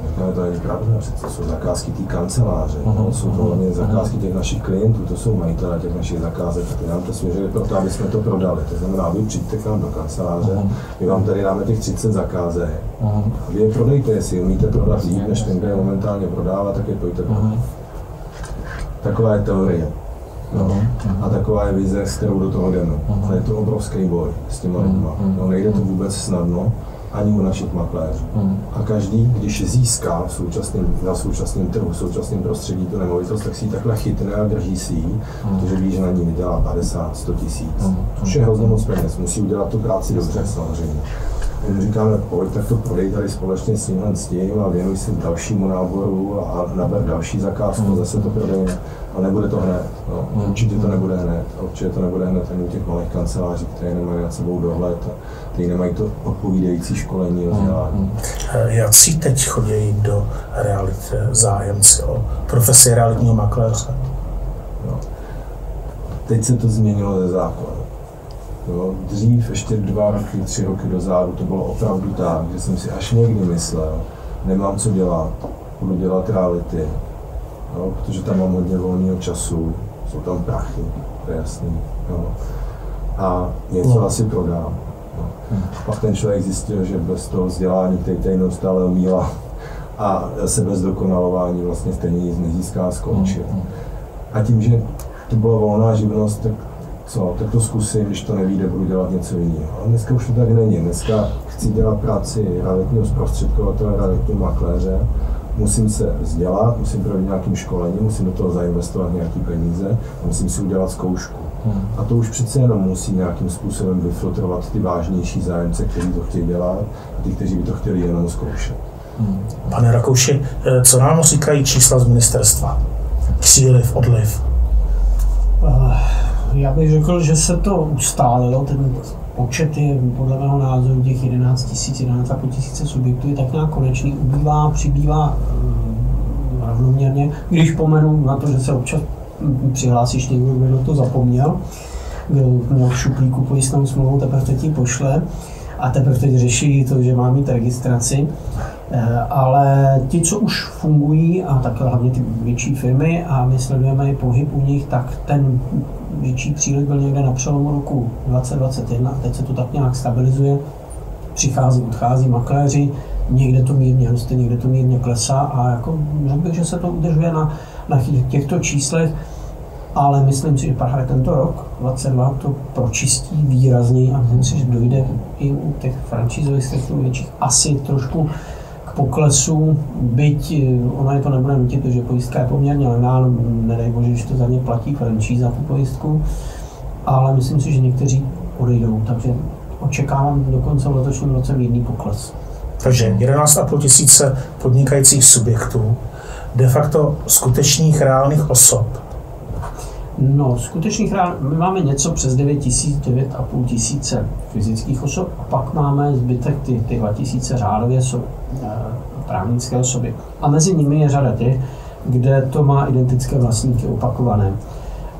Říkáme, to není pravda, přece jsou zakázky té kanceláře, uh-huh. no, jsou to hlavně zakázky těch našich klientů, to jsou majitelé těch našich zakázek, ty nám to svěřili proto, aby jsme to prodali. To znamená, vy přijďte k nám do kanceláře, uh-huh. my vám tady dáme těch 30 zakázek uh-huh. a vy je prodejte, jestli umíte prodat líp, než ten, kde je momentálně prodává, tak je pojďte prodat. Uh-huh. Taková je teorie. No. A taková je vize, s kterou do toho jdeme. Uh-huh. A je to obrovský boj s těma lidma. No, nejde to vůbec snadno ani u našich makléřů. Hmm. A každý, když získá v současném, na současném trhu, v současném prostředí tu nemovitost, tak si ji takhle chytne a drží si ji, hmm. protože ví, že na ní vydělá 50, 100 tisíc, hmm. což je hrozně moc peněz. Musí udělat tu práci dobře samozřejmě. My říkáme, pojď, tak to prodej tady společně s tímhle s tím a věnuj se dalšímu náboru a naber další zakázku, hmm. zase to prodejme. A nebude to hned. No. Hmm. Určitě to nebude hned. Určitě to nebude hned ani u těch malých kanceláří, které nemají nad sebou dohled a které nemají to odpovídající školení a vzdělání. Hmm. Jak si teď chodí do reality zájemci o profesi realitního makléře? No. Teď se to změnilo ze zákona. Jo, dřív, ještě dva roky, tři roky dozadu, to bylo opravdu tak, že jsem si až někdy myslel, nemám co dělat, budu dělat reality, jo, protože tam mám hodně volného času, jsou tam prachy, to je jasný. Jo. A něco no. asi prodám. Jo. Hmm. Pak ten člověk zjistil, že bez toho vzdělání, který tady neustále omíla, a sebezdokonalování vlastně stejně nic nezíská, skončil. Hmm. A tím, že to byla volná živnost, tak co, tak to zkusím, když to nevíde, budu dělat něco jiného. Ale dneska už to tak není. Dneska chci dělat práci realitního zprostředkovatele, realitního makléře, musím se vzdělat, musím projít nějakým školením, musím do toho zainvestovat nějaké peníze a musím si udělat zkoušku. Hmm. A to už přece jenom musí nějakým způsobem vyfiltrovat ty vážnější zájemce, kteří to chtějí dělat a ty, kteří by to chtěli jenom zkoušet. Hmm. Pane Rakouši, eh, co nám říkají čísla z ministerstva? Příliv, odliv? Uh já bych řekl, že se to ustálilo, ten počet je podle mého názoru těch 11 tisíc, 11,5 tisíce subjektů je tak nějak konečný, ubývá, přibývá um, rovnoměrně, když pomenu na to, že se občas přihlásíš někdo, kdo to zapomněl, kdo měl v šuplíku pojistnou smlouvu, teprve teď ji pošle a teprve teď řeší to, že má mít registraci. Eh, ale ti, co už fungují, a tak hlavně ty větší firmy, a my sledujeme i pohyb u nich, tak ten větší příliv byl někde na přelomu roku 2021, teď se to tak nějak stabilizuje, přichází, odchází makléři, někde to mírně roste, někde to mírně klesá. A jako řekl bych, že se to udržuje na, na těchto číslech, ale myslím si, že právě tento rok, 22, to pročistí výrazně a myslím si, že dojde i u těch franšízových sektorů větších asi trošku k poklesu, byť eh, ono je to nebude nutit, protože pojistka je poměrně levná, nedej bože, že to za ně platí franšíza tu pojistku, ale myslím si, že někteří odejdou, takže očekávám dokonce v letošním roce mírný pokles. Takže 11,5 tisíce podnikajících subjektů, de facto skutečných reálných osob. No, skutečných reál, my máme něco přes 9 tisíc, 9,5 tisíce fyzických osob a pak máme zbytek, ty, ty 2 tisíce řádově jsou e, právnické osoby. A mezi nimi je řada těch, kde to má identické vlastníky opakované.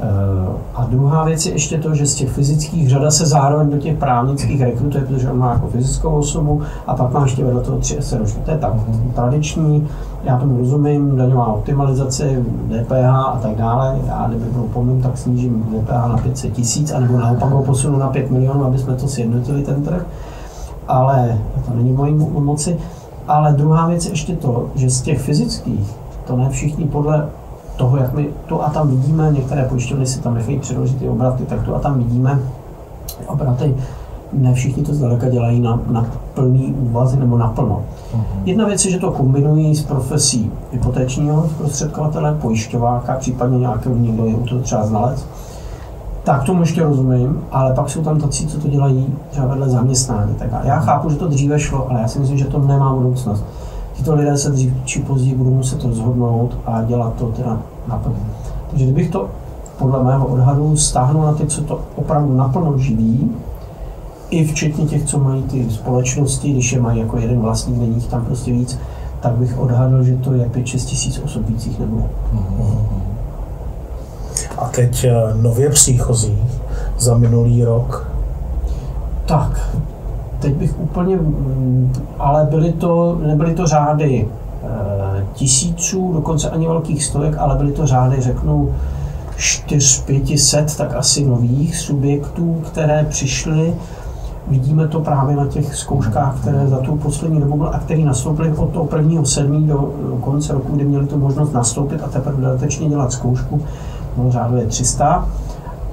Eh, a druhá věc je ještě to, že z těch fyzických řada se zároveň do těch právnických rekrutuje, protože on má jako fyzickou osobu a pak má ještě vedle toho tři SROčky. To je tak tradiční, já tomu rozumím, daňová optimalizace, DPH a tak dále. Já kdyby byl pomím, tak snížím DPH na 500 tisíc, anebo naopak ho posunu na 5 milionů, aby jsme to sjednotili ten trh. Ale to není mojí moci. Ale druhá věc je ještě to, že z těch fyzických, to ne všichni podle toho, jak my tu a tam vidíme, některé pojišťovny si tam nechají předložit ty obraty, tak tu a tam vidíme obraty, ne všichni to zdaleka dělají na, na plný úvazy nebo naplno. Uh-huh. Jedna věc je, že to kombinují s profesí hypotečního zprostředkovatele, pojišťováka, případně nějakého někdo je to třeba znalec. Tak tomu ještě rozumím, ale pak jsou tam tací, co to dělají třeba vedle zaměstnání. Tak já chápu, že to dříve šlo, ale já si myslím, že to nemá budoucnost tito lidé se dřív či později budou muset rozhodnout a dělat to teda naplno. Takže kdybych to podle mého odhadu stáhnul na ty, co to opravdu naplno živí, i včetně těch, co mají ty společnosti, když je mají jako jeden vlastník, není jich tam prostě víc, tak bych odhadl, že to je 5-6 tisíc osob víc nebude. A teď eh, nově příchozí za minulý rok? Tak, teď bych úplně, mm, ale byly to, nebyly to řády eh, tisíců, dokonce ani velkých stovek, ale byly to řády, řeknu, 4-500, tak asi nových subjektů, které přišly. Vidíme to právě na těch zkouškách, které za tu poslední dobu byly a které nastoupily od toho prvního sedmí do, konce roku, kdy měli tu možnost nastoupit a teprve dodatečně dělat zkoušku. No, řádově 300.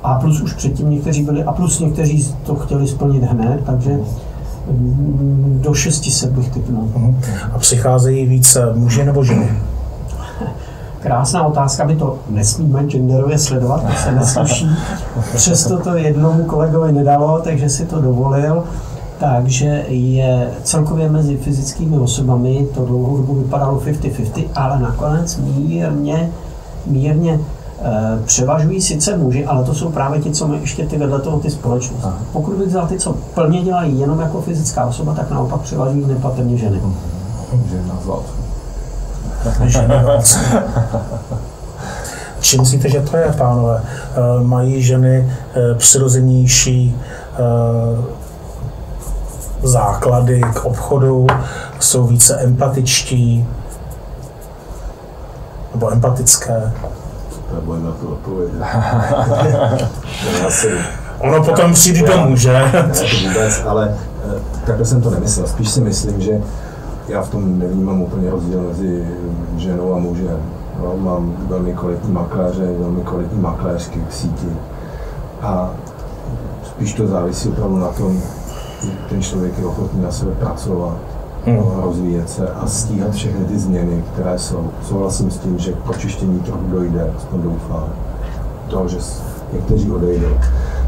A plus už předtím někteří byli, a plus někteří to chtěli splnit hned, takže do 600 bych typnul. Uh-huh. A přicházejí více muži nebo ženy? Krásná otázka, my to nesmíme genderově sledovat, to se nesluší. <laughs> Přesto to jednomu kolegovi nedalo, takže si to dovolil. Takže je celkově mezi fyzickými osobami to dlouhou dobu vypadalo 50-50, ale nakonec mírně, mírně převažují sice muži, ale to jsou právě ti, co mají ještě ty vedle toho ty společnosti. Pokud bych vzal ty, co plně dělají jenom jako fyzická osoba, tak naopak převažují nepatrně ženy. Žena Čím myslíte, že to je, pánové? Eh, mají ženy eh, přirozenější základy k obchodu, jsou více empatičtí nebo empatické? Nebojím na to odpovědět. <laughs> asi... Ono potom přijde domů, že? Ne, to vůbec, ale eh, takhle jsem to nemyslel. Spíš si myslím, že já v tom nevnímám úplně rozdíl mezi ženou a mužem. No, mám velmi kvalitní makléře, velmi kvalitní makléřky v síti. A spíš to závisí opravdu na tom, ten člověk je ochotný na sebe pracovat, hmm. rozvíjet se a stíhat všechny ty změny, které jsou. Souhlasím s tím, že k pročištění trochu dojde, aspoň doufám, toho, že někteří odejdou.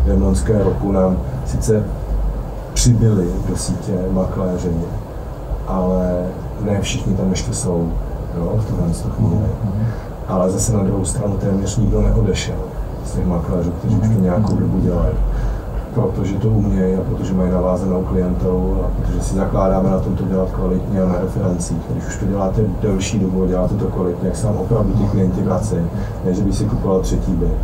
V loňském roku nám sice přibyli do sítě makléři, ale ne všichni tam ještě jsou jo, v tuhle chvíli. Mm-hmm. Ale zase na druhou stranu téměř nikdo neodešel z těch makléřů, kteří už to nějakou dobu dělají. Protože to umějí a protože mají navázanou klientelu a protože si zakládáme na tom to dělat kvalitně a na referencích. Když už to děláte delší dobu a děláte to kvalitně, jak se vám opravdu ty klienti vrací, ne, že by si kupoval třetí byt,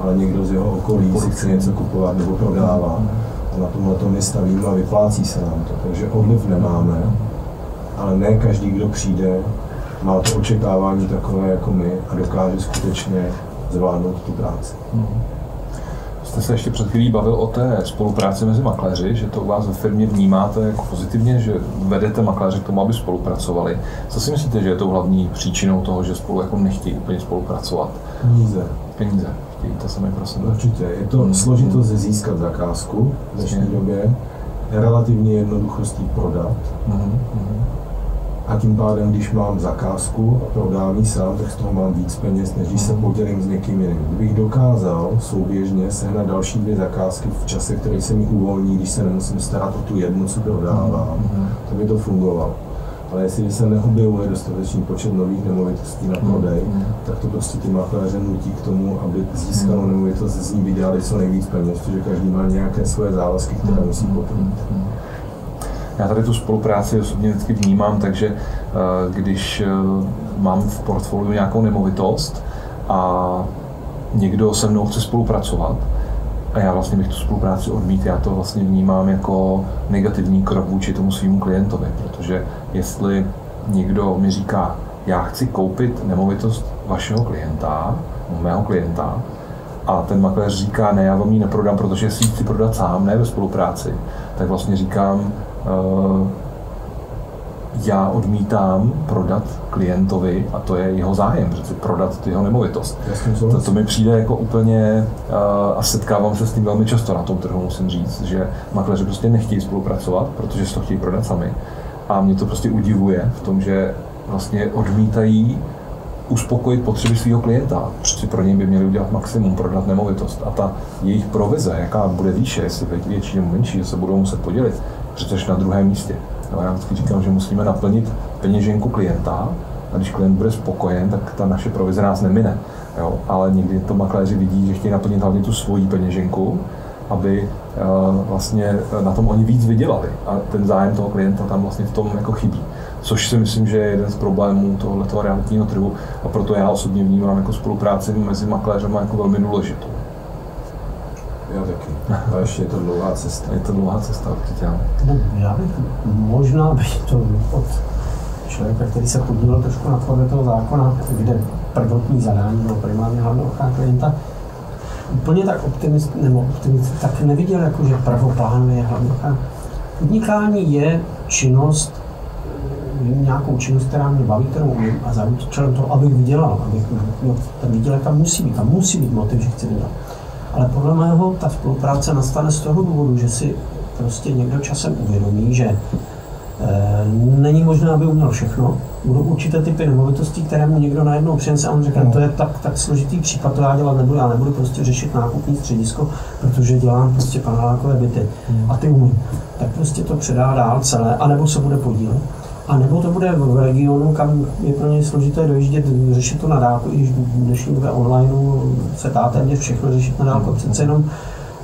ale někdo z jeho okolí si chce něco kupovat nebo prodává. A na tomhle to my stavíme a vyplácí se nám to. Takže odliv nemáme, ale ne každý, kdo přijde, má to očekávání takové jako my a dokáže skutečně zvládnout tu práci. Jste se ještě před chvílí bavil o té spolupráci mezi makléři, že to u vás ve firmě vnímáte jako pozitivně, že vedete makléře k tomu, aby spolupracovali. Co si myslíte, že je to hlavní příčinou toho, že spolu jako nechtějí úplně spolupracovat? Peníze. Peníze. Chtějí to sami pro sebe. Určitě. Je to Hmm. složitost získat zakázku v dnešní době, relativně jednoduchost jí prodat. Mhm, mhm. A tím pádem, když mám zakázku a prodám ji sám, tak z toho mám víc peněz, než když se podělím s někým jiným. Kdybych dokázal souběžně sehnat další dvě zakázky v čase, který se mi uvolní, když se nemusím starat o tu jednu, co prodávám, Mhm. to by to fungovalo. Ale jestli se neobjevuje dostatečný počet nových nemovitostí na prodej, Mhm. tak to prostě ty makléře nutí k tomu, aby získanou nemovitost z ní vydělali co nejvíc peněz, protože každý má nějaké svoje závazky, které musí pokrýt. Já tady tu spolupráci osobně vždycky vnímám, takže eh, když eh, mám v portfoliu nějakou nemovitost a někdo se mnou chce spolupracovat, a já vlastně bych tu spolupráci odmít, já to vlastně vnímám jako negativní krok vůči tomu svýmu klientovi, protože jestli někdo mi říká, já chci koupit nemovitost vašeho klienta, mého klienta, a ten makléř říká, ne, já vám ji neprodám, protože si ji chci prodat sám, ne ve spolupráci, tak vlastně říkám, já odmítám prodat klientovi, a to je jeho zájem, přece prodat jeho nemovitost. To, to mi přijde jako úplně, uh, a setkávám se s tím velmi často na tom trhu, musím říct, že makléři prostě nechtějí spolupracovat, protože si to chtějí prodat sami. A mě to prostě udivuje v tom, že vlastně odmítají uspokojit potřeby svého klienta. Přeci pro něj by měli udělat maximum, prodat nemovitost. A ta jejich provize, jaká bude výše, jestli vě- větší nebo menší, že se budou muset podělit, přece na druhém místě. No, já vždycky říkám, že musíme naplnit peněženku klienta a když klient bude spokojen, tak ta naše provize nás nemine. Jo? Ale někdy to makléři vidí, že chtějí naplnit hlavně tu svoji peněženku, aby eh, vlastně na tom oni víc vydělali. A ten zájem toho klienta tam vlastně v tom jako chybí. Což si myslím, že je jeden z problémů tohoto realitního trhu a proto já osobně vnímám jako spolupráci mezi makléřem jako velmi důležitou. Já taky. A ještě je to dlouhá cesta. Je to dlouhá cesta určitě. ano. No, já bych možná bych to od člověka, který se podílel trošku na tvorbě toho zákona, kde prvotní zadání bylo primárně hlavně ochrana klienta, úplně tak optimist, nebo optimist, tak neviděl, jako, že prvoplánově je hlavně ochrana. Podnikání je činnost, nějakou činnost, která mě baví, kterou umím a za účelem toho, abych vydělal, abych, no, ten výdělek tam musí být, tam musí být motiv, že chci vydělat. Ale podle mého ta spolupráce nastane z toho důvodu, že si prostě někdo časem uvědomí, že e, není možné, aby uměl všechno. Budou určité typy nemovitostí, které mu někdo najednou přinese a on řekne, to je tak, tak složitý případ, to já dělat nebudu, já nebudu prostě řešit nákupní středisko, protože dělám prostě panelákové byty a ty umím. Tak prostě to předá dál celé, anebo se bude podílet. A nebo to bude v regionu, kam je pro něj složité dojíždět, řešit to na dálku, i když v dnešní době online se dá téměř všechno řešit na dálku. Přece jenom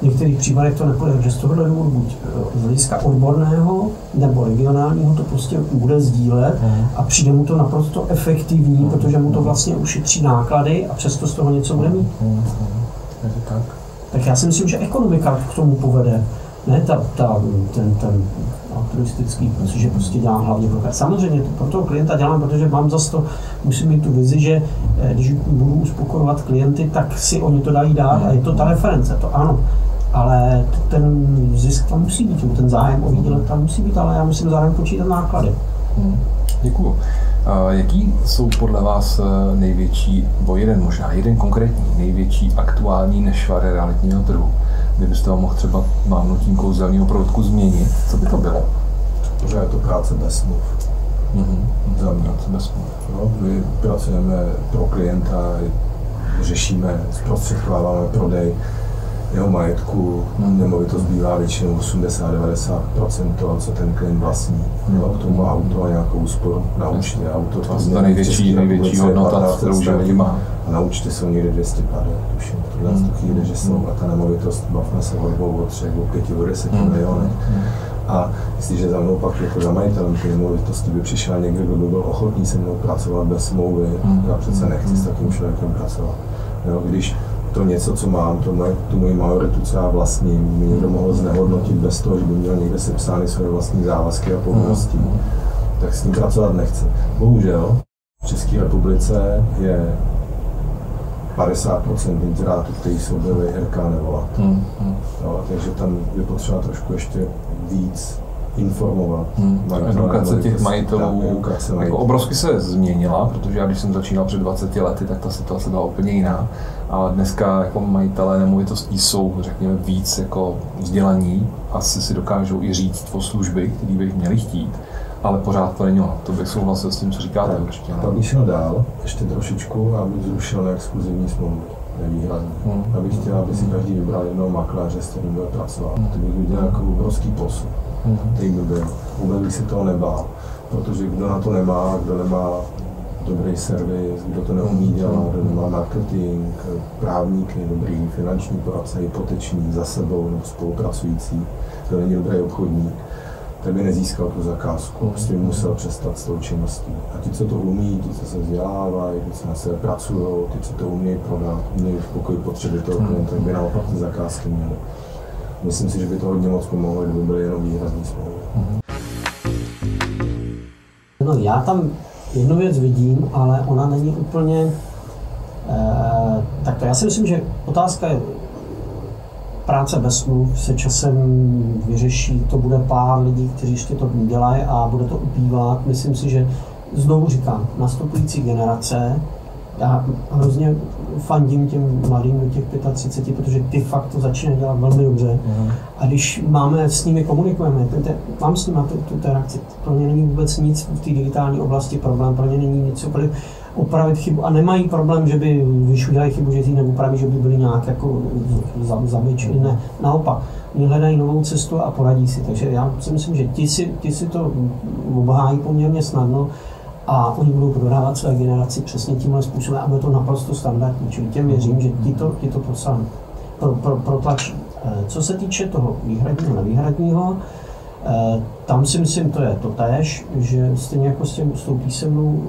v některých případech to nepůjde, takže z tohohle důvodu buď eh, z hlediska odborného nebo regionálního to prostě bude sdílet a přijde mu to naprosto efektivní, protože mu to vlastně ušetří náklady a přesto z toho něco bude mít. Tak? Tak já si myslím, že ekonomika k tomu povede. Ne ta, ta, ten, ten altruistický, protože prostě dělám hlavně pro klienta. Samozřejmě to pro toho klienta dělám, protože mám zase to, musím mít tu vizi, že eh, když budu uspokojovat klienty, tak si oni to dají dát a je to ta reference, to ano. Ale ten zisk tam musí být, ten zájem o výdělek tam musí být, ale já musím zároveň počítat náklady. Děkuju. A jaký jsou podle vás eh, největší, nebo jeden možná, jeden konkrétní, největší aktuální nešvar realitního trhu? Kdybyste ho mohl třeba mávnutím kouzelného proutku změnit, co by to bylo? Že je to práce bez smluv. Mhm. Za mě. Práce bez smluv. No, my pracujeme pro klienta, řešíme, zprostředkováváme prodej. jeho majetku, nemovitost bývá většinou 80-90% toho, co ten klient vlastní. Jo, k tomu auto a nějakou úsporu na účtě. Auto To je ta největší, největší hodnota, kterou životě má. A na účtě jsou někde 250, tuším. V tuhle tu chvíli, že jsou a ta nemovitost, bavme se o dvou, o třech, o pěti, o deseti milionech. A jestliže za mnou pak jako za majitelem ty nemovitosti by přišel někdo, kdo by byl ochotný se mnou pracovat bez smlouvy, já přece nechci s takovým člověkem pracovat. Jo, když to něco, co mám, to moje, tu moji majoritu, co já vlastním, mi někdo mohl znehodnotit bez toho, že by měl někde sepsány své vlastní závazky a povinnosti, tak s ním pracovat nechci. Bohužel v České republice je 50% inzerátů, který se objevily RK nevolat. Hmm. No, takže tam je potřeba trošku ještě víc informovat. Hmm. Edukace těch majitelů Tak, edukace jako obrovsky se změnila, protože já když jsem začínal před 20 lety, tak ta situace byla úplně jiná. A dneska jako majitelé nemovitostí jsou, řekněme, víc jako vzdělaní, asi si dokážou i říct o služby, které by měli chtít, ale pořád to není ono. To bych souhlasil s tím, co říkáte určitě. A no. bych šel dál, ještě trošičku, aby zrušil neexkluzivní smlouvy, nevýhradní. Hmm. Abych chtěl, aby si každý vybral jednoho makléře, s kterým bude pracovat. To bych udělal jako obrovský posun, Hmm. který by byl. Vůbec bych se toho nebál, protože kdo na to nemá, kdo nemá dobrý servis, kdo to neumí dělat, kdo nemá marketing, právníky, dobrý finanční poradce, hypoteční, za sebou nebo spolupracující, kdo není dobrý obchodník, tak by nezískal tu zakázku. Prostě by musel přestat s tou činností. A ti, co to umí, ti, co se vzdělávají, ti, co na sebe pracují, ti, co to umí prodat, umí uspokojit potřeby toho klienta, by naopak ty zakázky měli. Myslím si, že by to hodně moc pomohlo, kdyby byly jenom výhradní smlouvy. No já tam jednu věc vidím, ale ona není úplně... Eh, tak to já si myslím, že otázka je, práce bez smluv se časem vyřeší, to bude pár lidí, kteří ještě to dělají a bude to ubývat. Myslím si, že znovu říkám, nastupující generace, já hrozně fandím těm mladým do těch 35, protože ty fakt to začínají dělat velmi dobře. A když máme s nimi komunikujeme, ten, ten, mám s nimi tu, tu interakci, pro ně není vůbec nic v té digitální oblasti problém, pro ně není nic cokoliv opravit chybu a nemají problém, že by, když udělají chybu, že ji neupraví, že by byli nějak jako za- zavětšili, ne, naopak. Oni hledají novou cestu a poradí si, takže já si myslím, že ti si, ti si to obhájí poměrně snadno a oni budou prodávat své generaci přesně tímhle způsobem a bude to naprosto standardní, čili těm věřím, že ti to, ti to prosáhnou, pro, pro, protlačí. Eh, Co se týče toho výhradního a nevýhradního, eh, tam si myslím, to je to též, že stejně jako s, těm, s tou písemnou,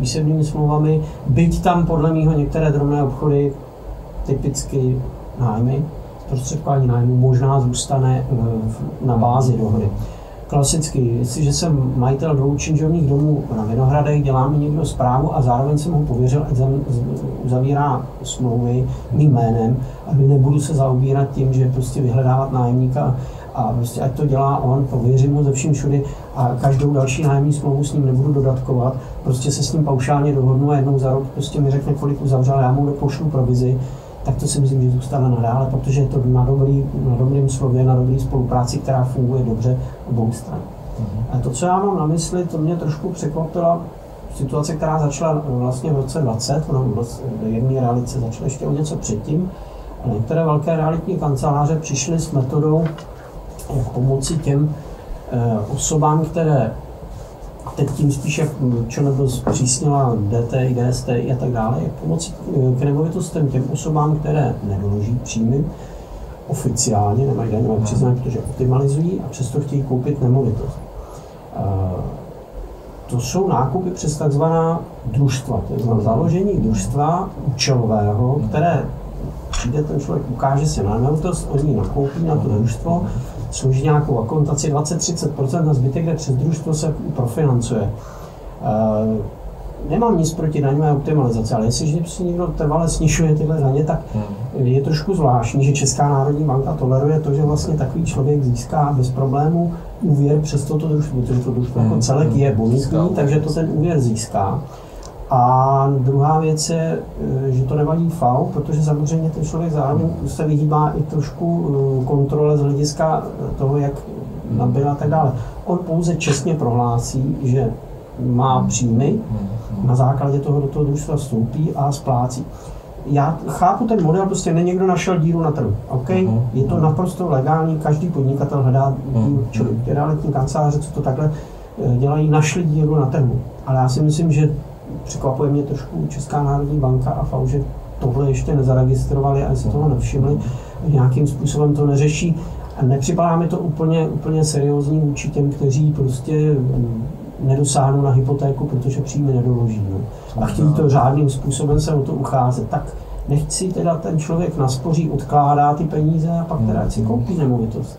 písemnými smlouvami, byť tam podle mého některé drobné obchody, typicky nájmy, prostředkování nájmu možná zůstane eh, na bázi dohody. Klasicky, jestliže jsem majitel dvou činžovních domů na Vinohradech, dělá mi někdo zprávu a zároveň jsem ho pověřil, ať uzavírá smlouvy mým jménem, aby nebudu se zaobírat tím, že prostě vyhledávat nájemníka a prostě ať to dělá on, pověřím ho ze vším všudy a každou další nájemní smlouvu s ním nebudu dodatkovat, prostě se s ním paušálně dohodnu a jednou za rok prostě mi řekne, kolik uzavřel, já mu pošlu provizi, tak to si myslím, že zůstane nadále, protože je to na, dobrý, na dobrým slově, na dobrý spolupráci, která funguje dobře obou stran. A to, co já mám na mysli, to mě trošku překvapila situace, která začala vlastně v roce 20, ona v roce- v jedné realice začala ještě o něco předtím, a některé velké realitní kanceláře přišly s metodou, jak pomoci těm eh, osobám, které teď tím spíš, jak ČNB zpřísnila DTI, DSTI a tak dále, jak pomoci eh, k nemovitostem těm osobám, které nedoloží příjmy oficiálně, nemají daňové přiznání, protože optimalizují a přesto chtějí koupit nemovitost. Eh, To jsou nákupy přes takzvaná družstva, to je znamená založení družstva účelového, které přijde ten člověk, ukáže si na nemovitost, oni nakoupí na to družstvo, složí nějakou akontaci. 20-30% a zbytek jde přes družstvo se profinancuje. Eh, Nemám nic proti daňové optimalizaci, ale jestliže si někdo trvale snižuje tyhle daně, tak je trošku zvláštní, že Česká národní banka toleruje to, že vlastně takový člověk získá bez problému úvěr přes toto družstvo, protože to družstvo jako celek je bonitní, takže to ten úvěr získá. A druhá věc je, eh, že to nevadí FAU, protože samozřejmě ten člověk zároveň se vyhýbá i trošku eh, kontrole z hlediska toho, jak nabil a tak dále. On pouze čestně prohlásí, že má příjmy, na základě toho do toho družstva vstoupí a splácí. já chápu ten model, prostě ne někdo našel díru na trhu. OK, Mhm. je to naprosto legální, každý podnikatel hledá díru, Mhm. čili ty realitní kanceláře, co to takhle eh, dělají, našli díru na trhu. Ale já si myslím, že překvapuje mě trošku Česká národní banka a FAU, že tohle ještě nezaregistrovali a si toho nevšimli, nějakým způsobem to neřeší. A nepřipadá mi to úplně, úplně seriózní vůči těm, kteří prostě nedosáhnou na hypotéku, protože příjmy nedoloží. No. A chtějí to řádným způsobem se o to ucházet. Tak nechť si teda ten člověk naspoří, odkládá ty peníze a pak teda si koupí nemovitost.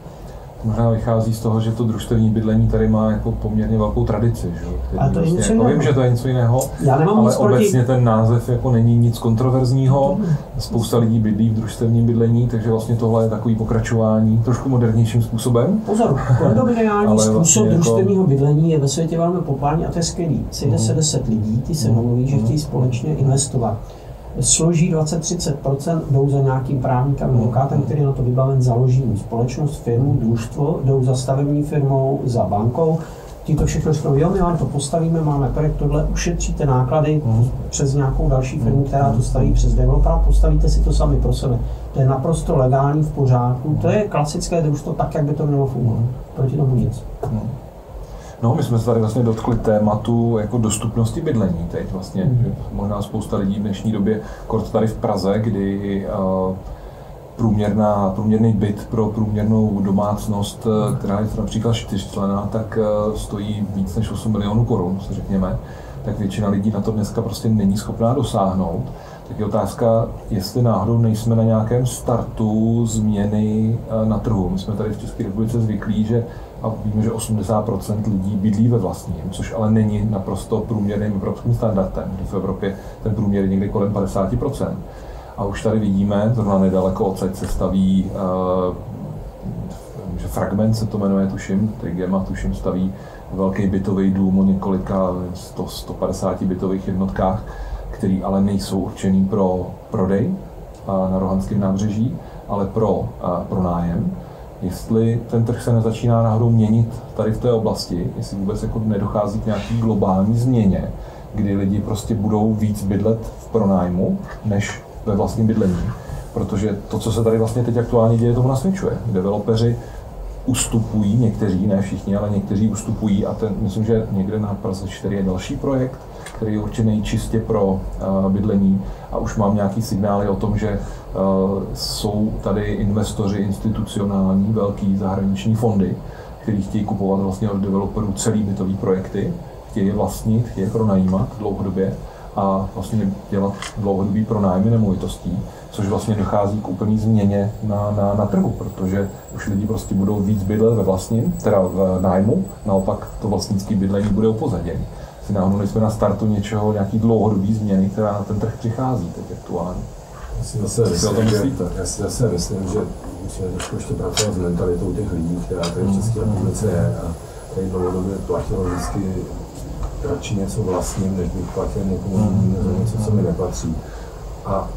Možná vychází z toho, že to družstevní bydlení tady má jako poměrně velkou tradici. Že? Ale to je vlastně, něco jako. Vím, že to je něco jiného, Já nemám ale nic proti... obecně ten název jako není nic kontroverzního. Spousta lidí bydlí v družstevním bydlení, takže vlastně tohle je takový pokračování trošku modernějším způsobem. Pozor, kondominiální Ale způsob vlastně jako- družstevního bydlení je ve světě velmi populární a to je skvělý. Se Mhm. 10 lidí, ty se Mhm. domluví, že chtějí společně investovat. Složí 20-30%, jdou za nějakým právníkem, Mhm. advokátem, který je na to vybaven, založí společnost, firmu, družstvo, jdou za stavební firmou, za bankou, ti to všechno řeknou, jo, my vám to postavíme, máme projekt, tohle, ušetříte náklady Mhm. přes nějakou další firmu, která to Mhm. staví přes developera, postavíte si to sami pro sebe. To je naprosto legální, v pořádku, to je klasické družstvo tak, jak by to mělo fungovat. Proti tomu nic. No. No, my jsme se tady vlastně dotkli tématu jako dostupnosti bydlení teď vlastně. Mhm. že Možná spousta lidí v dnešní době, kort tady v Praze, kdy uh, průměrná, průměrný byt pro průměrnou domácnost, eh, která je například čtyřčlená, tak eh, stojí víc než 8 milionů korun, si řekněme. Tak většina lidí na to dneska prostě není schopná dosáhnout. Tak je otázka, jestli náhodou nejsme na nějakém startu změny eh, na trhu. My jsme tady v České republice zvyklí, že a víme, že 80% lidí bydlí ve vlastním, což ale není naprosto průměrným evropským standardem, v Evropě ten průměr je někdy kolem 50%. A už tady vidíme, zrovna nedaleko odsaď se staví, uh, že Fragment se to jmenuje, tuším, Trigema, tuším, staví velký bytový dům o několika 100, 150 bytových jednotkách, který ale nejsou určený pro prodej uh, na Rohanském nábřeží, ale pro, uh, pro nájem. Jestli ten trh se nezačíná náhodou měnit tady v té oblasti, jestli vůbec jako nedochází k nějaký globální změně, kdy lidi prostě budou víc bydlet v pronájmu, než ve vlastním bydlení. Protože to, co se tady vlastně teď aktuálně děje, tomu nasvědčuje. Developeři ustupují, někteří, ne všichni, ale někteří ustupují a ten, myslím, že někde na Praze 4 je další projekt, který je určený čistě pro uh, bydlení a už mám nějaký signály o tom, že uh, jsou tady investoři institucionální, velký zahraniční fondy, kteří chtějí kupovat vlastně od developerů celý bytový projekty, chtějí je vlastnit, chtějí je pronajímat dlouhodobě a vlastně dělat dlouhodobý pronájmy nemovitostí, což vlastně dochází k úplný změně na, na, na trhu, protože už lidi prostě budou víc bydlet ve vlastním, teda v nájmu, naopak to vlastnické bydlení bude upozaděné. Si náhodou nejsme na startu něčeho, nějaký dlouhodobý změny, která na ten trh přichází teď aktuálně. Já si zase myslím, že, já si zase myslím, že musíme trošku ještě pracovat s mentalitou těch lidí, která tady v České republice je a tady dlouhodobě platilo vždycky radši něco vlastním, než bych platil někomu jinému za něco, co mi nepatří. A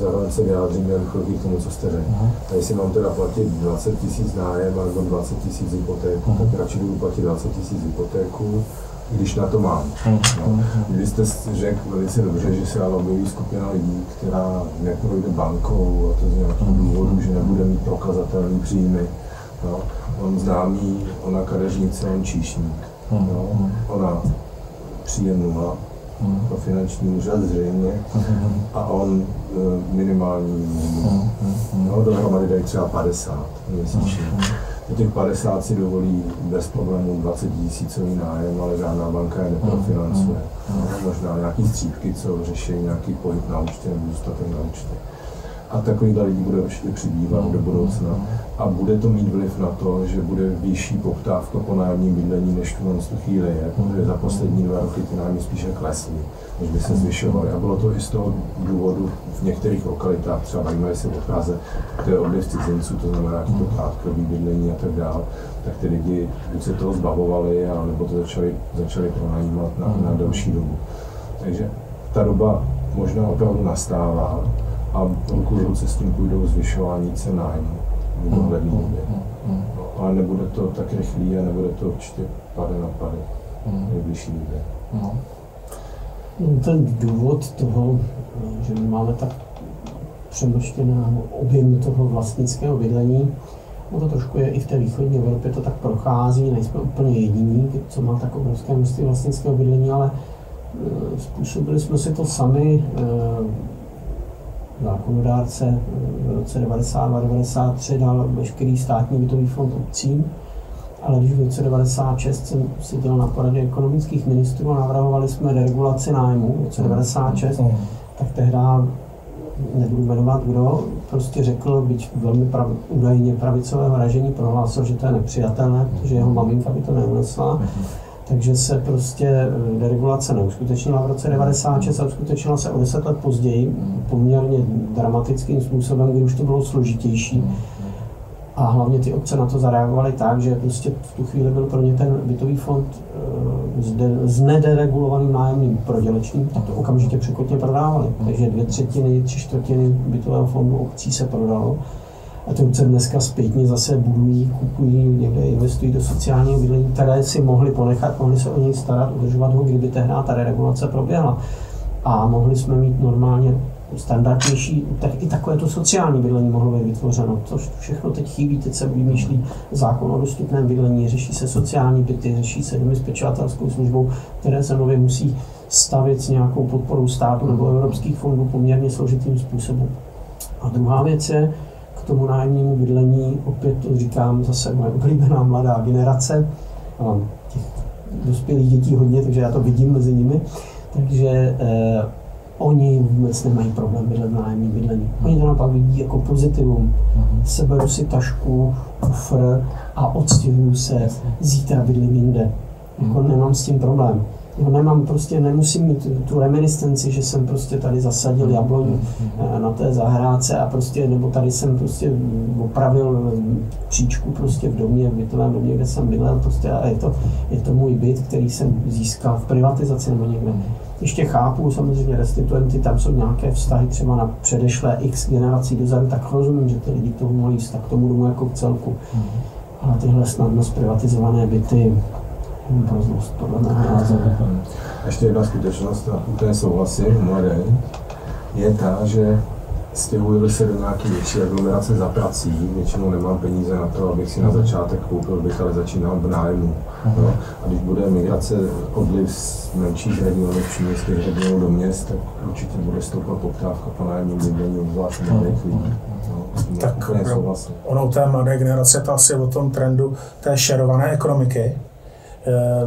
zároveň se vyjádřím jen chvilky k tomu, co jste řekl. A jestli mám teda platit 20 tisíc nájem nebo 20 tisíc hypotéku, tak radši budu platit 20 tisíc hypotéku, když na to mám. No. Vy jste řekl velice dobře, že se ale objeví skupina lidí, která neprojde bankou a to z nějakého důvodu, že nebude mít prokazatelný příjmy. No. On známý, ona kadeřnice, on číšník. No. Ona příjem nula, pro finanční úřad zřejmě, a on e, minimální. No, dohromady dají třeba 50 měsíčně. Do těch 50 si dovolí bez problémů 20 tisícový nájem, ale žádná banka je neprofinancuje. No, možná nějaký střípky, co řeší nějaký pohyb na účtě nebo zůstatek na účtě. A takovýchhle lidí bude určitě přibývat do budoucna. A bude to mít vliv na to, že bude vyšší poptávka po nájemním bydlení, než v tu chvíli je, protože za poslední dva roky ty nájmy spíše klesly, než by se zvyšovaly. A bylo to i z toho důvodu v některých lokalitách, třeba bavíme se o Praze, to je odliv cizinců, to znamená to krátkodobý bydlení a tak dále, tak ty lidi buď se toho zbavovali, nebo to začali, začali pronajímat na, na delší dobu. Takže ta doba možná opravdu nastává a ruku v ruce s tím půjdou zvyšování cen nájmu v dohledné době. No, ale nebude to tak rychlý a nebude to určitě pade na pady v nejbližší době. No. Ten důvod toho, že my máme tak přemrštěná objem toho vlastnického bydlení. No to trošku je i v té východní Evropě, to tak prochází, nejsme úplně jediní, co má tak obrovské množství vlastnického bydlení, ale e, způsobili jsme si to sami. Zákonodárce v roce 92-93 dal veškerý státní bytový fond obcím, ale když v roce 96 jsem seděl na poradě ekonomických ministrů a navrhovali jsme deregulaci nájmu v roce 96, mm. tak tehdy nebudu jmenovat kdo, prostě řekl, byť velmi prav, údajně pravicového ražení, prohlásil, že to je nepřijatelné, protože jeho maminka by to neunesla. Mm. Takže se prostě eh, deregulace neuskutečnila v roce 96 a uskutečnila se o deset let později poměrně dramatickým způsobem, kdy už to bylo složitější. A hlavně ty obce na to zareagovaly tak, že prostě v tu chvíli byl pro ně ten bytový fond eh, s nederegulovaným nájemným prodělečným, tak to okamžitě překotně prodávali. Takže dvě třetiny, tři čtvrtiny bytového fondu obcí se prodalo. A ty obce dneska zpětně zase budují, kupují, někde investují do sociálního bydlení, které si mohli ponechat, mohli se o něj starat, udržovat ho, kdyby tehdy ta deregulace proběhla. A mohli jsme mít normálně standardnější, tak i takové to sociální bydlení mohlo být vytvořeno, což všechno teď chybí, teď se vymýšlí zákon o dostupném bydlení, řeší se sociální byty, řeší se domy s pečovatelskou službou, které se nově musí stavit s nějakou podporou státu nebo evropských fondů poměrně složitým způsobem. A druhá věc je, k tomu nájemnímu bydlení, opět to říkám zase moje oblíbená mladá generace, a mám těch dospělých dětí hodně, takže já to vidím mezi nimi, takže eh, oni vůbec nemají problém bydlet v nájemní bydlení. Oni to naopak vidí jako pozitivum. Uh-huh. Seberu si tašku, kufr a odstěhuju se, zítra bydlím jinde. Jako nemám s tím problém. Jo, nemám prostě, nemusím mít tu reminiscenci, že jsem prostě tady zasadil jabloň eh, na té zahrádce a prostě, nebo tady jsem prostě opravil příčku prostě v domě, v bytovém domě, kde jsem bydlel prostě a je to, je to můj byt, který jsem získal v privatizaci nebo někde. Ještě chápu samozřejmě restituenty, tam jsou nějaké vztahy třeba na předešlé x generací dozadu, tak rozumím, že ty lidi tomu mají vztah k tomu domu jako k celku. Ale tyhle snadno zprivatizované byty, názoru. Ještě jedna skutečnost, a úplně souhlasím, mladé, je ta, že stěhuji se do nějaké větší aglomerace za prací, většinou nemám peníze na to, abych si na začátek koupil byt, ale začínal v nájmu. No? A když bude migrace, odliv z menších regionů, příměstských regionů do měst, tak určitě bude stoupat poptávka po nájemním bydlení, obzvlášť mladých lidí. No, tak ono té mladé generace to asi o tom trendu té šerované ekonomiky,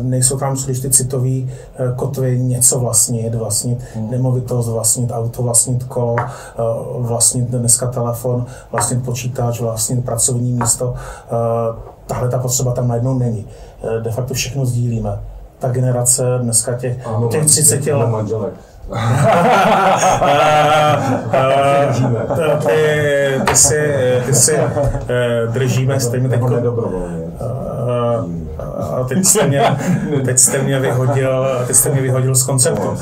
nejsou tam příliš ty citové eh, kotvy něco vlastnit, vlastnit hmm. nemovitost, vlastnit auto, vlastnit kolo, eh, vlastnit dneska telefon, vlastnit počítač, vlastnit pracovní místo. Tahle ta potřeba tam najednou není. De facto všechno sdílíme. Ta generace dneska těch, ano, těch 30 let. ty, ty si, ty si držíme stejně teď a teď jste mě, <laughs> teď jste mě vyhodil, teď jste mě vyhodil z konceptu.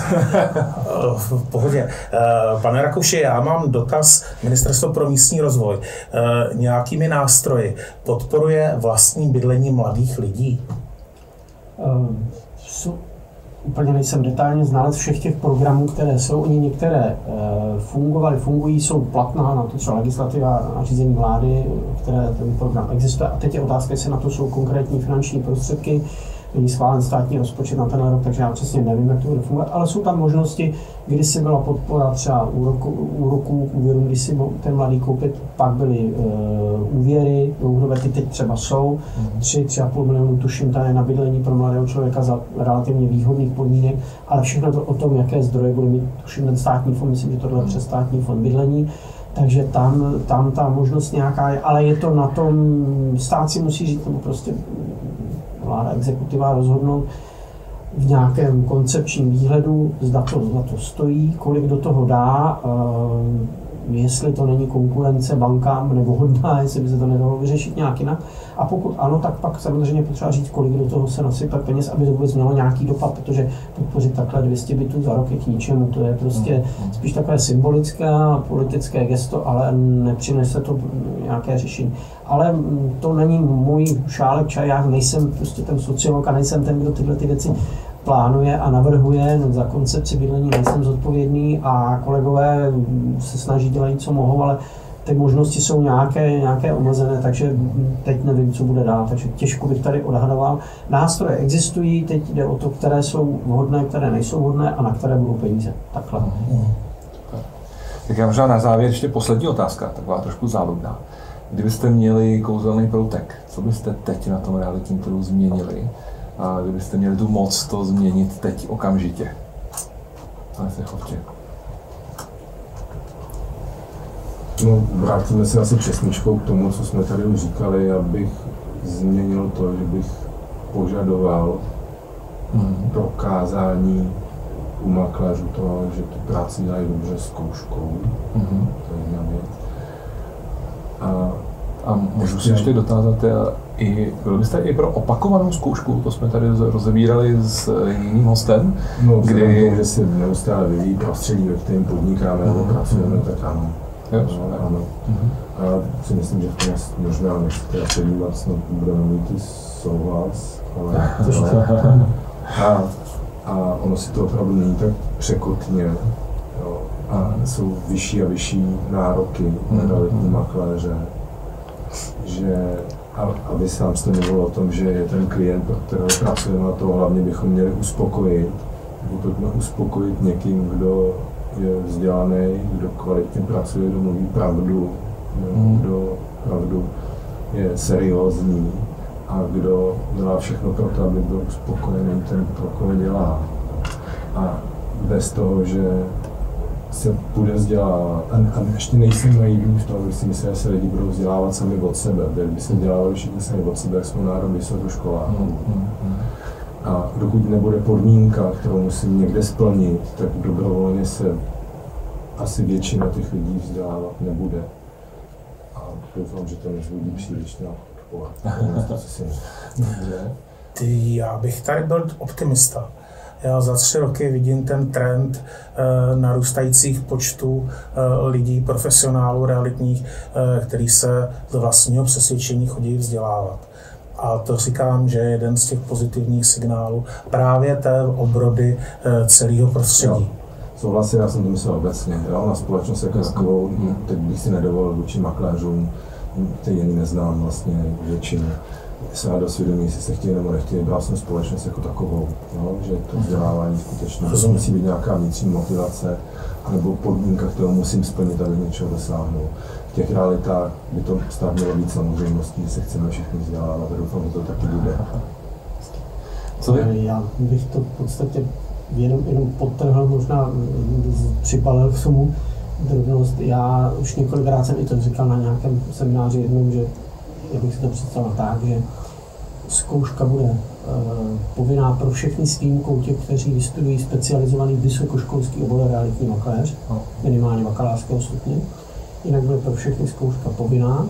V pohodě. Eh, pane Rakuši, já mám dotaz. Ministerstvo pro místní rozvoj eh, nějakými nástroji podporuje vlastní bydlení mladých lidí? Um, úplně nejsem detailně znalec všech těch programů, které jsou. Oni některé e, fungovaly, fungují, jsou platná na to třeba legislativa a řízení vlády, které ten program existuje. A teď je otázka, jestli na to jsou konkrétní finanční prostředky není schválen státní rozpočet na ten rok, takže já přesně nevím, jak to bude fungovat, ale jsou tam možnosti, kdy si byla podpora třeba úroku, úroků, úvěru, kdy si ten mladý koupit, pak byly uh, úvěry, dlouhodobé ty teď třeba jsou, 3, mhm. 3,5 milionů tuším tady na bydlení pro mladého člověka za relativně výhodných podmínek, ale všechno to o tom, jaké zdroje bude mít, tuším ten státní fond, myslím, že tohle je přes státní fond bydlení, takže tam, tam ta možnost nějaká je, ale je to na tom, stát si musí říct, nebo prostě vláda, exekutiva rozhodnout v nějakém koncepčním výhledu, zda to, zda to stojí, kolik do toho dá, eh, jestli to není konkurence bankám nebo hodná, jestli by se to nedalo vyřešit nějak jinak. A pokud ano, tak pak samozřejmě potřeba říct, kolik do toho se nasype peněz, aby to vůbec mělo nějaký dopad, protože podpořit takhle 200 bytů za rok je k ničemu. To je prostě spíš takové symbolické a politické gesto, ale nepřinese to nějaké řešení. Ale to není můj šálek čaj, já nejsem prostě ten sociolog a nejsem ten, kdo tyhle ty věci plánuje a navrhuje, no, za koncepci bydlení nejsem zodpovědný a kolegové se snaží dělat co mohou, ale ty možnosti jsou nějaké, nějaké omezené, takže teď nevím, co bude dál, takže těžko bych tady odhadoval. Nástroje existují, teď jde o to, které jsou vhodné, které nejsou vhodné a na které budou peníze. Takhle. Mm. Tak já možná na závěr ještě poslední otázka, taková trošku záludná. Kdybyste měli kouzelný proutek, co byste teď na tom realitním trhu změnili? A kdybyste měli tu moc to změnit teď okamžitě? Pane Sechovče. No, vrátíme se asi přesničkou k tomu, co jsme tady už říkali, abych změnil to, že bych požadoval mm. prokázání u makléřů toho, že tu práci dělají dobře zkouškou. Mm. To je jedna věc. A, a můžu si ještě dotázat, i, byl byste i pro opakovanou zkoušku, to jsme tady rozebírali s jiným hostem, no, kdy... Tomu, že se neustále vyvíjí prostředí, ve kterém podnikáme nebo mhm. pracujeme, tak ano. Jo, no, ano. Uh-huh. A já si myslím, že v tom možná nechci předjímat, snad budeme mít i souhlas, ale, <laughs> ale a, a ono si to opravdu není tak překotně, jo, a jsou vyšší a vyšší nároky na realitní makléře, že aby sám jste mluvil o tom, že je ten klient, pro kterého pracujeme na to, hlavně bychom měli uspokojit, nebo pojďme uspokojit někým, kdo je vzdělaný, kdo kvalitně pracuje, kdo mluví pravdu, hmm. kdo pravdu je seriózní a kdo dělá všechno pro to, aby byl uspokojený ten, pro koho dělá. A bez toho, že se bude vzdělávat. A, a ještě nejsem naivní v tom, že si myslím, že se lidi budou vzdělávat sami od sebe. Kdyby se dělávali všichni sami od sebe, jak jsme národ vysokoškoláků. Hmm, hmm, hmm. A dokud nebude podmínka, kterou musím někde splnit, tak dobrovolně se asi většina těch lidí vzdělávat nebude. A doufám, že to nezvodí příliš na odpor. <laughs> Ty, já bych tady byl optimista. Já za tři roky vidím ten trend e, narůstajících počtů e, lidí, profesionálů, realitních, e, který se z vlastního přesvědčení chodí vzdělávat. A to říkám, že je jeden z těch pozitivních signálů právě té obrody celého prostředí. Jo souhlasím, já jsem to myslel obecně. Jo? Na společnost jako takovou, teď bych si nedovolil vůči makléřům, který jen neznám vlastně většinu, se do svědomí, jestli se chtějí nebo nechtějí, bral jsem společnost jako takovou, jo? že to vzdělávání skutečně Rozumím. musí být nějaká vnitřní motivace, nebo podmínka, kterou musím splnit, aby něčeho dosáhnul. V těch realitách by to stát mělo být samozřejmostí, že se chceme všichni vzdělávat a doufám, že to taky bude. Co vy? Já bych to v podstatě jenom, jenom podtrhl, možná připalil k tomu drobnost. Já už několikrát jsem i to říkal na nějakém semináři jednou, že já bych si to představil tak, že zkouška bude uh, povinná pro všechny s výjimkou těch, kteří vystudují specializovaný vysokoškolský obor realitní makléř, no. minimálně bakalářského stupně. Jinak bude pro všechny zkouška povinná.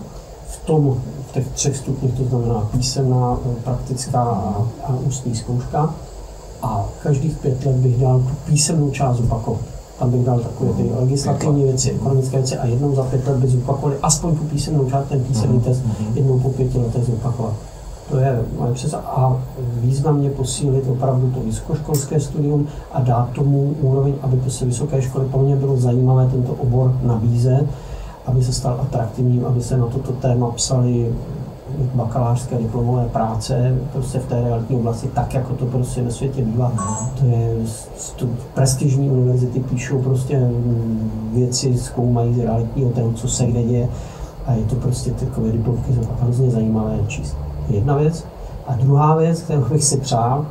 V tom, v těch třech stupních, to znamená písemná, praktická a, a ústní zkouška a každých pět let bych dal tu písemnou část zopakovat. Tam bych dal takové ty legislativní věci, ekonomické věci a jednou za pět let bych zopakovali aspoň tu písemnou část, ten písemný mhm, test, mhm. jednou po pěti letech zopakovat. To je moje přesa. A významně posílit opravdu to vysokoškolské studium a dát tomu úroveň, aby to se vysoké školy pro mě bylo zajímavé tento obor nabízet, aby se stal atraktivním, aby se na toto téma psali bakalářské diplomové práce prostě v té realitní oblasti, tak jako to prostě ve světě bývá. To je tu prestižní univerzity píšou prostě věci, zkoumají z realitního trhu, co se kde děje a je to prostě takové diplomky hrozně zajímavé číst. Jedna věc. A druhá věc, kterou bych si přál,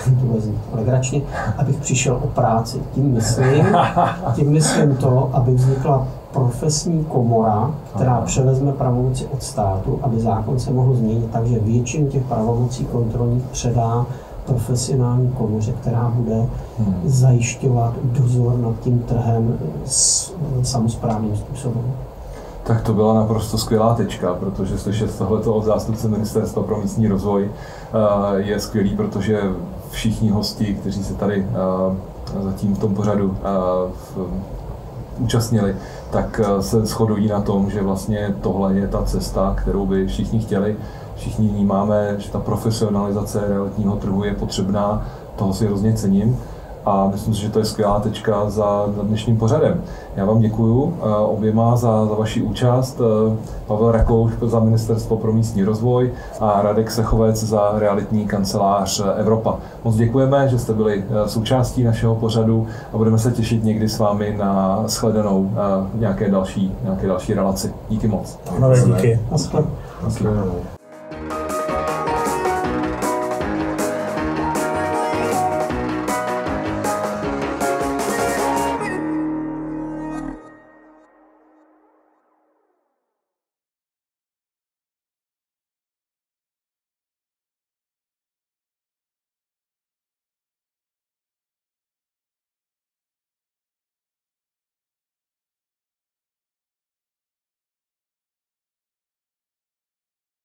<laughs> to zní legračně, abych přišel o práci. Tím myslím, <laughs> tím myslím to, aby vznikla profesní komora, která převezme pravomoci od státu, aby zákon se mohl změnit tak, že většinu těch pravomocí kontrolních předá profesionální komoře, která bude hmm. zajišťovat dozor nad tím trhem s samozprávným způsobem. Tak to byla naprosto skvělá tečka, protože slyšet tohleto od zástupce Ministerstva pro místní rozvoj eh, je skvělý, protože všichni hosti, kteří se tady eh, zatím v tom pořadu eh, účastnili, tak se shodují na tom, že vlastně tohle je ta cesta, kterou by všichni chtěli. Všichni vnímáme, že ta profesionalizace realitního trhu je potřebná. toho si hrozně cením a myslím si, že to je skvělá tečka za, za dnešním pořadem. Já vám děkuji uh, oběma za, za vaši účast. Uh, Pavel Rakouš za Ministerstvo pro místní rozvoj a Radek Sechovec za realitní kancelář Evropa. Moc děkujeme, že jste byli součástí našeho pořadu a budeme se těšit někdy s vámi na shledanou nějaké další, nějaké další relaci. Díky moc. Ano, díky. Naschle. Naschledanou.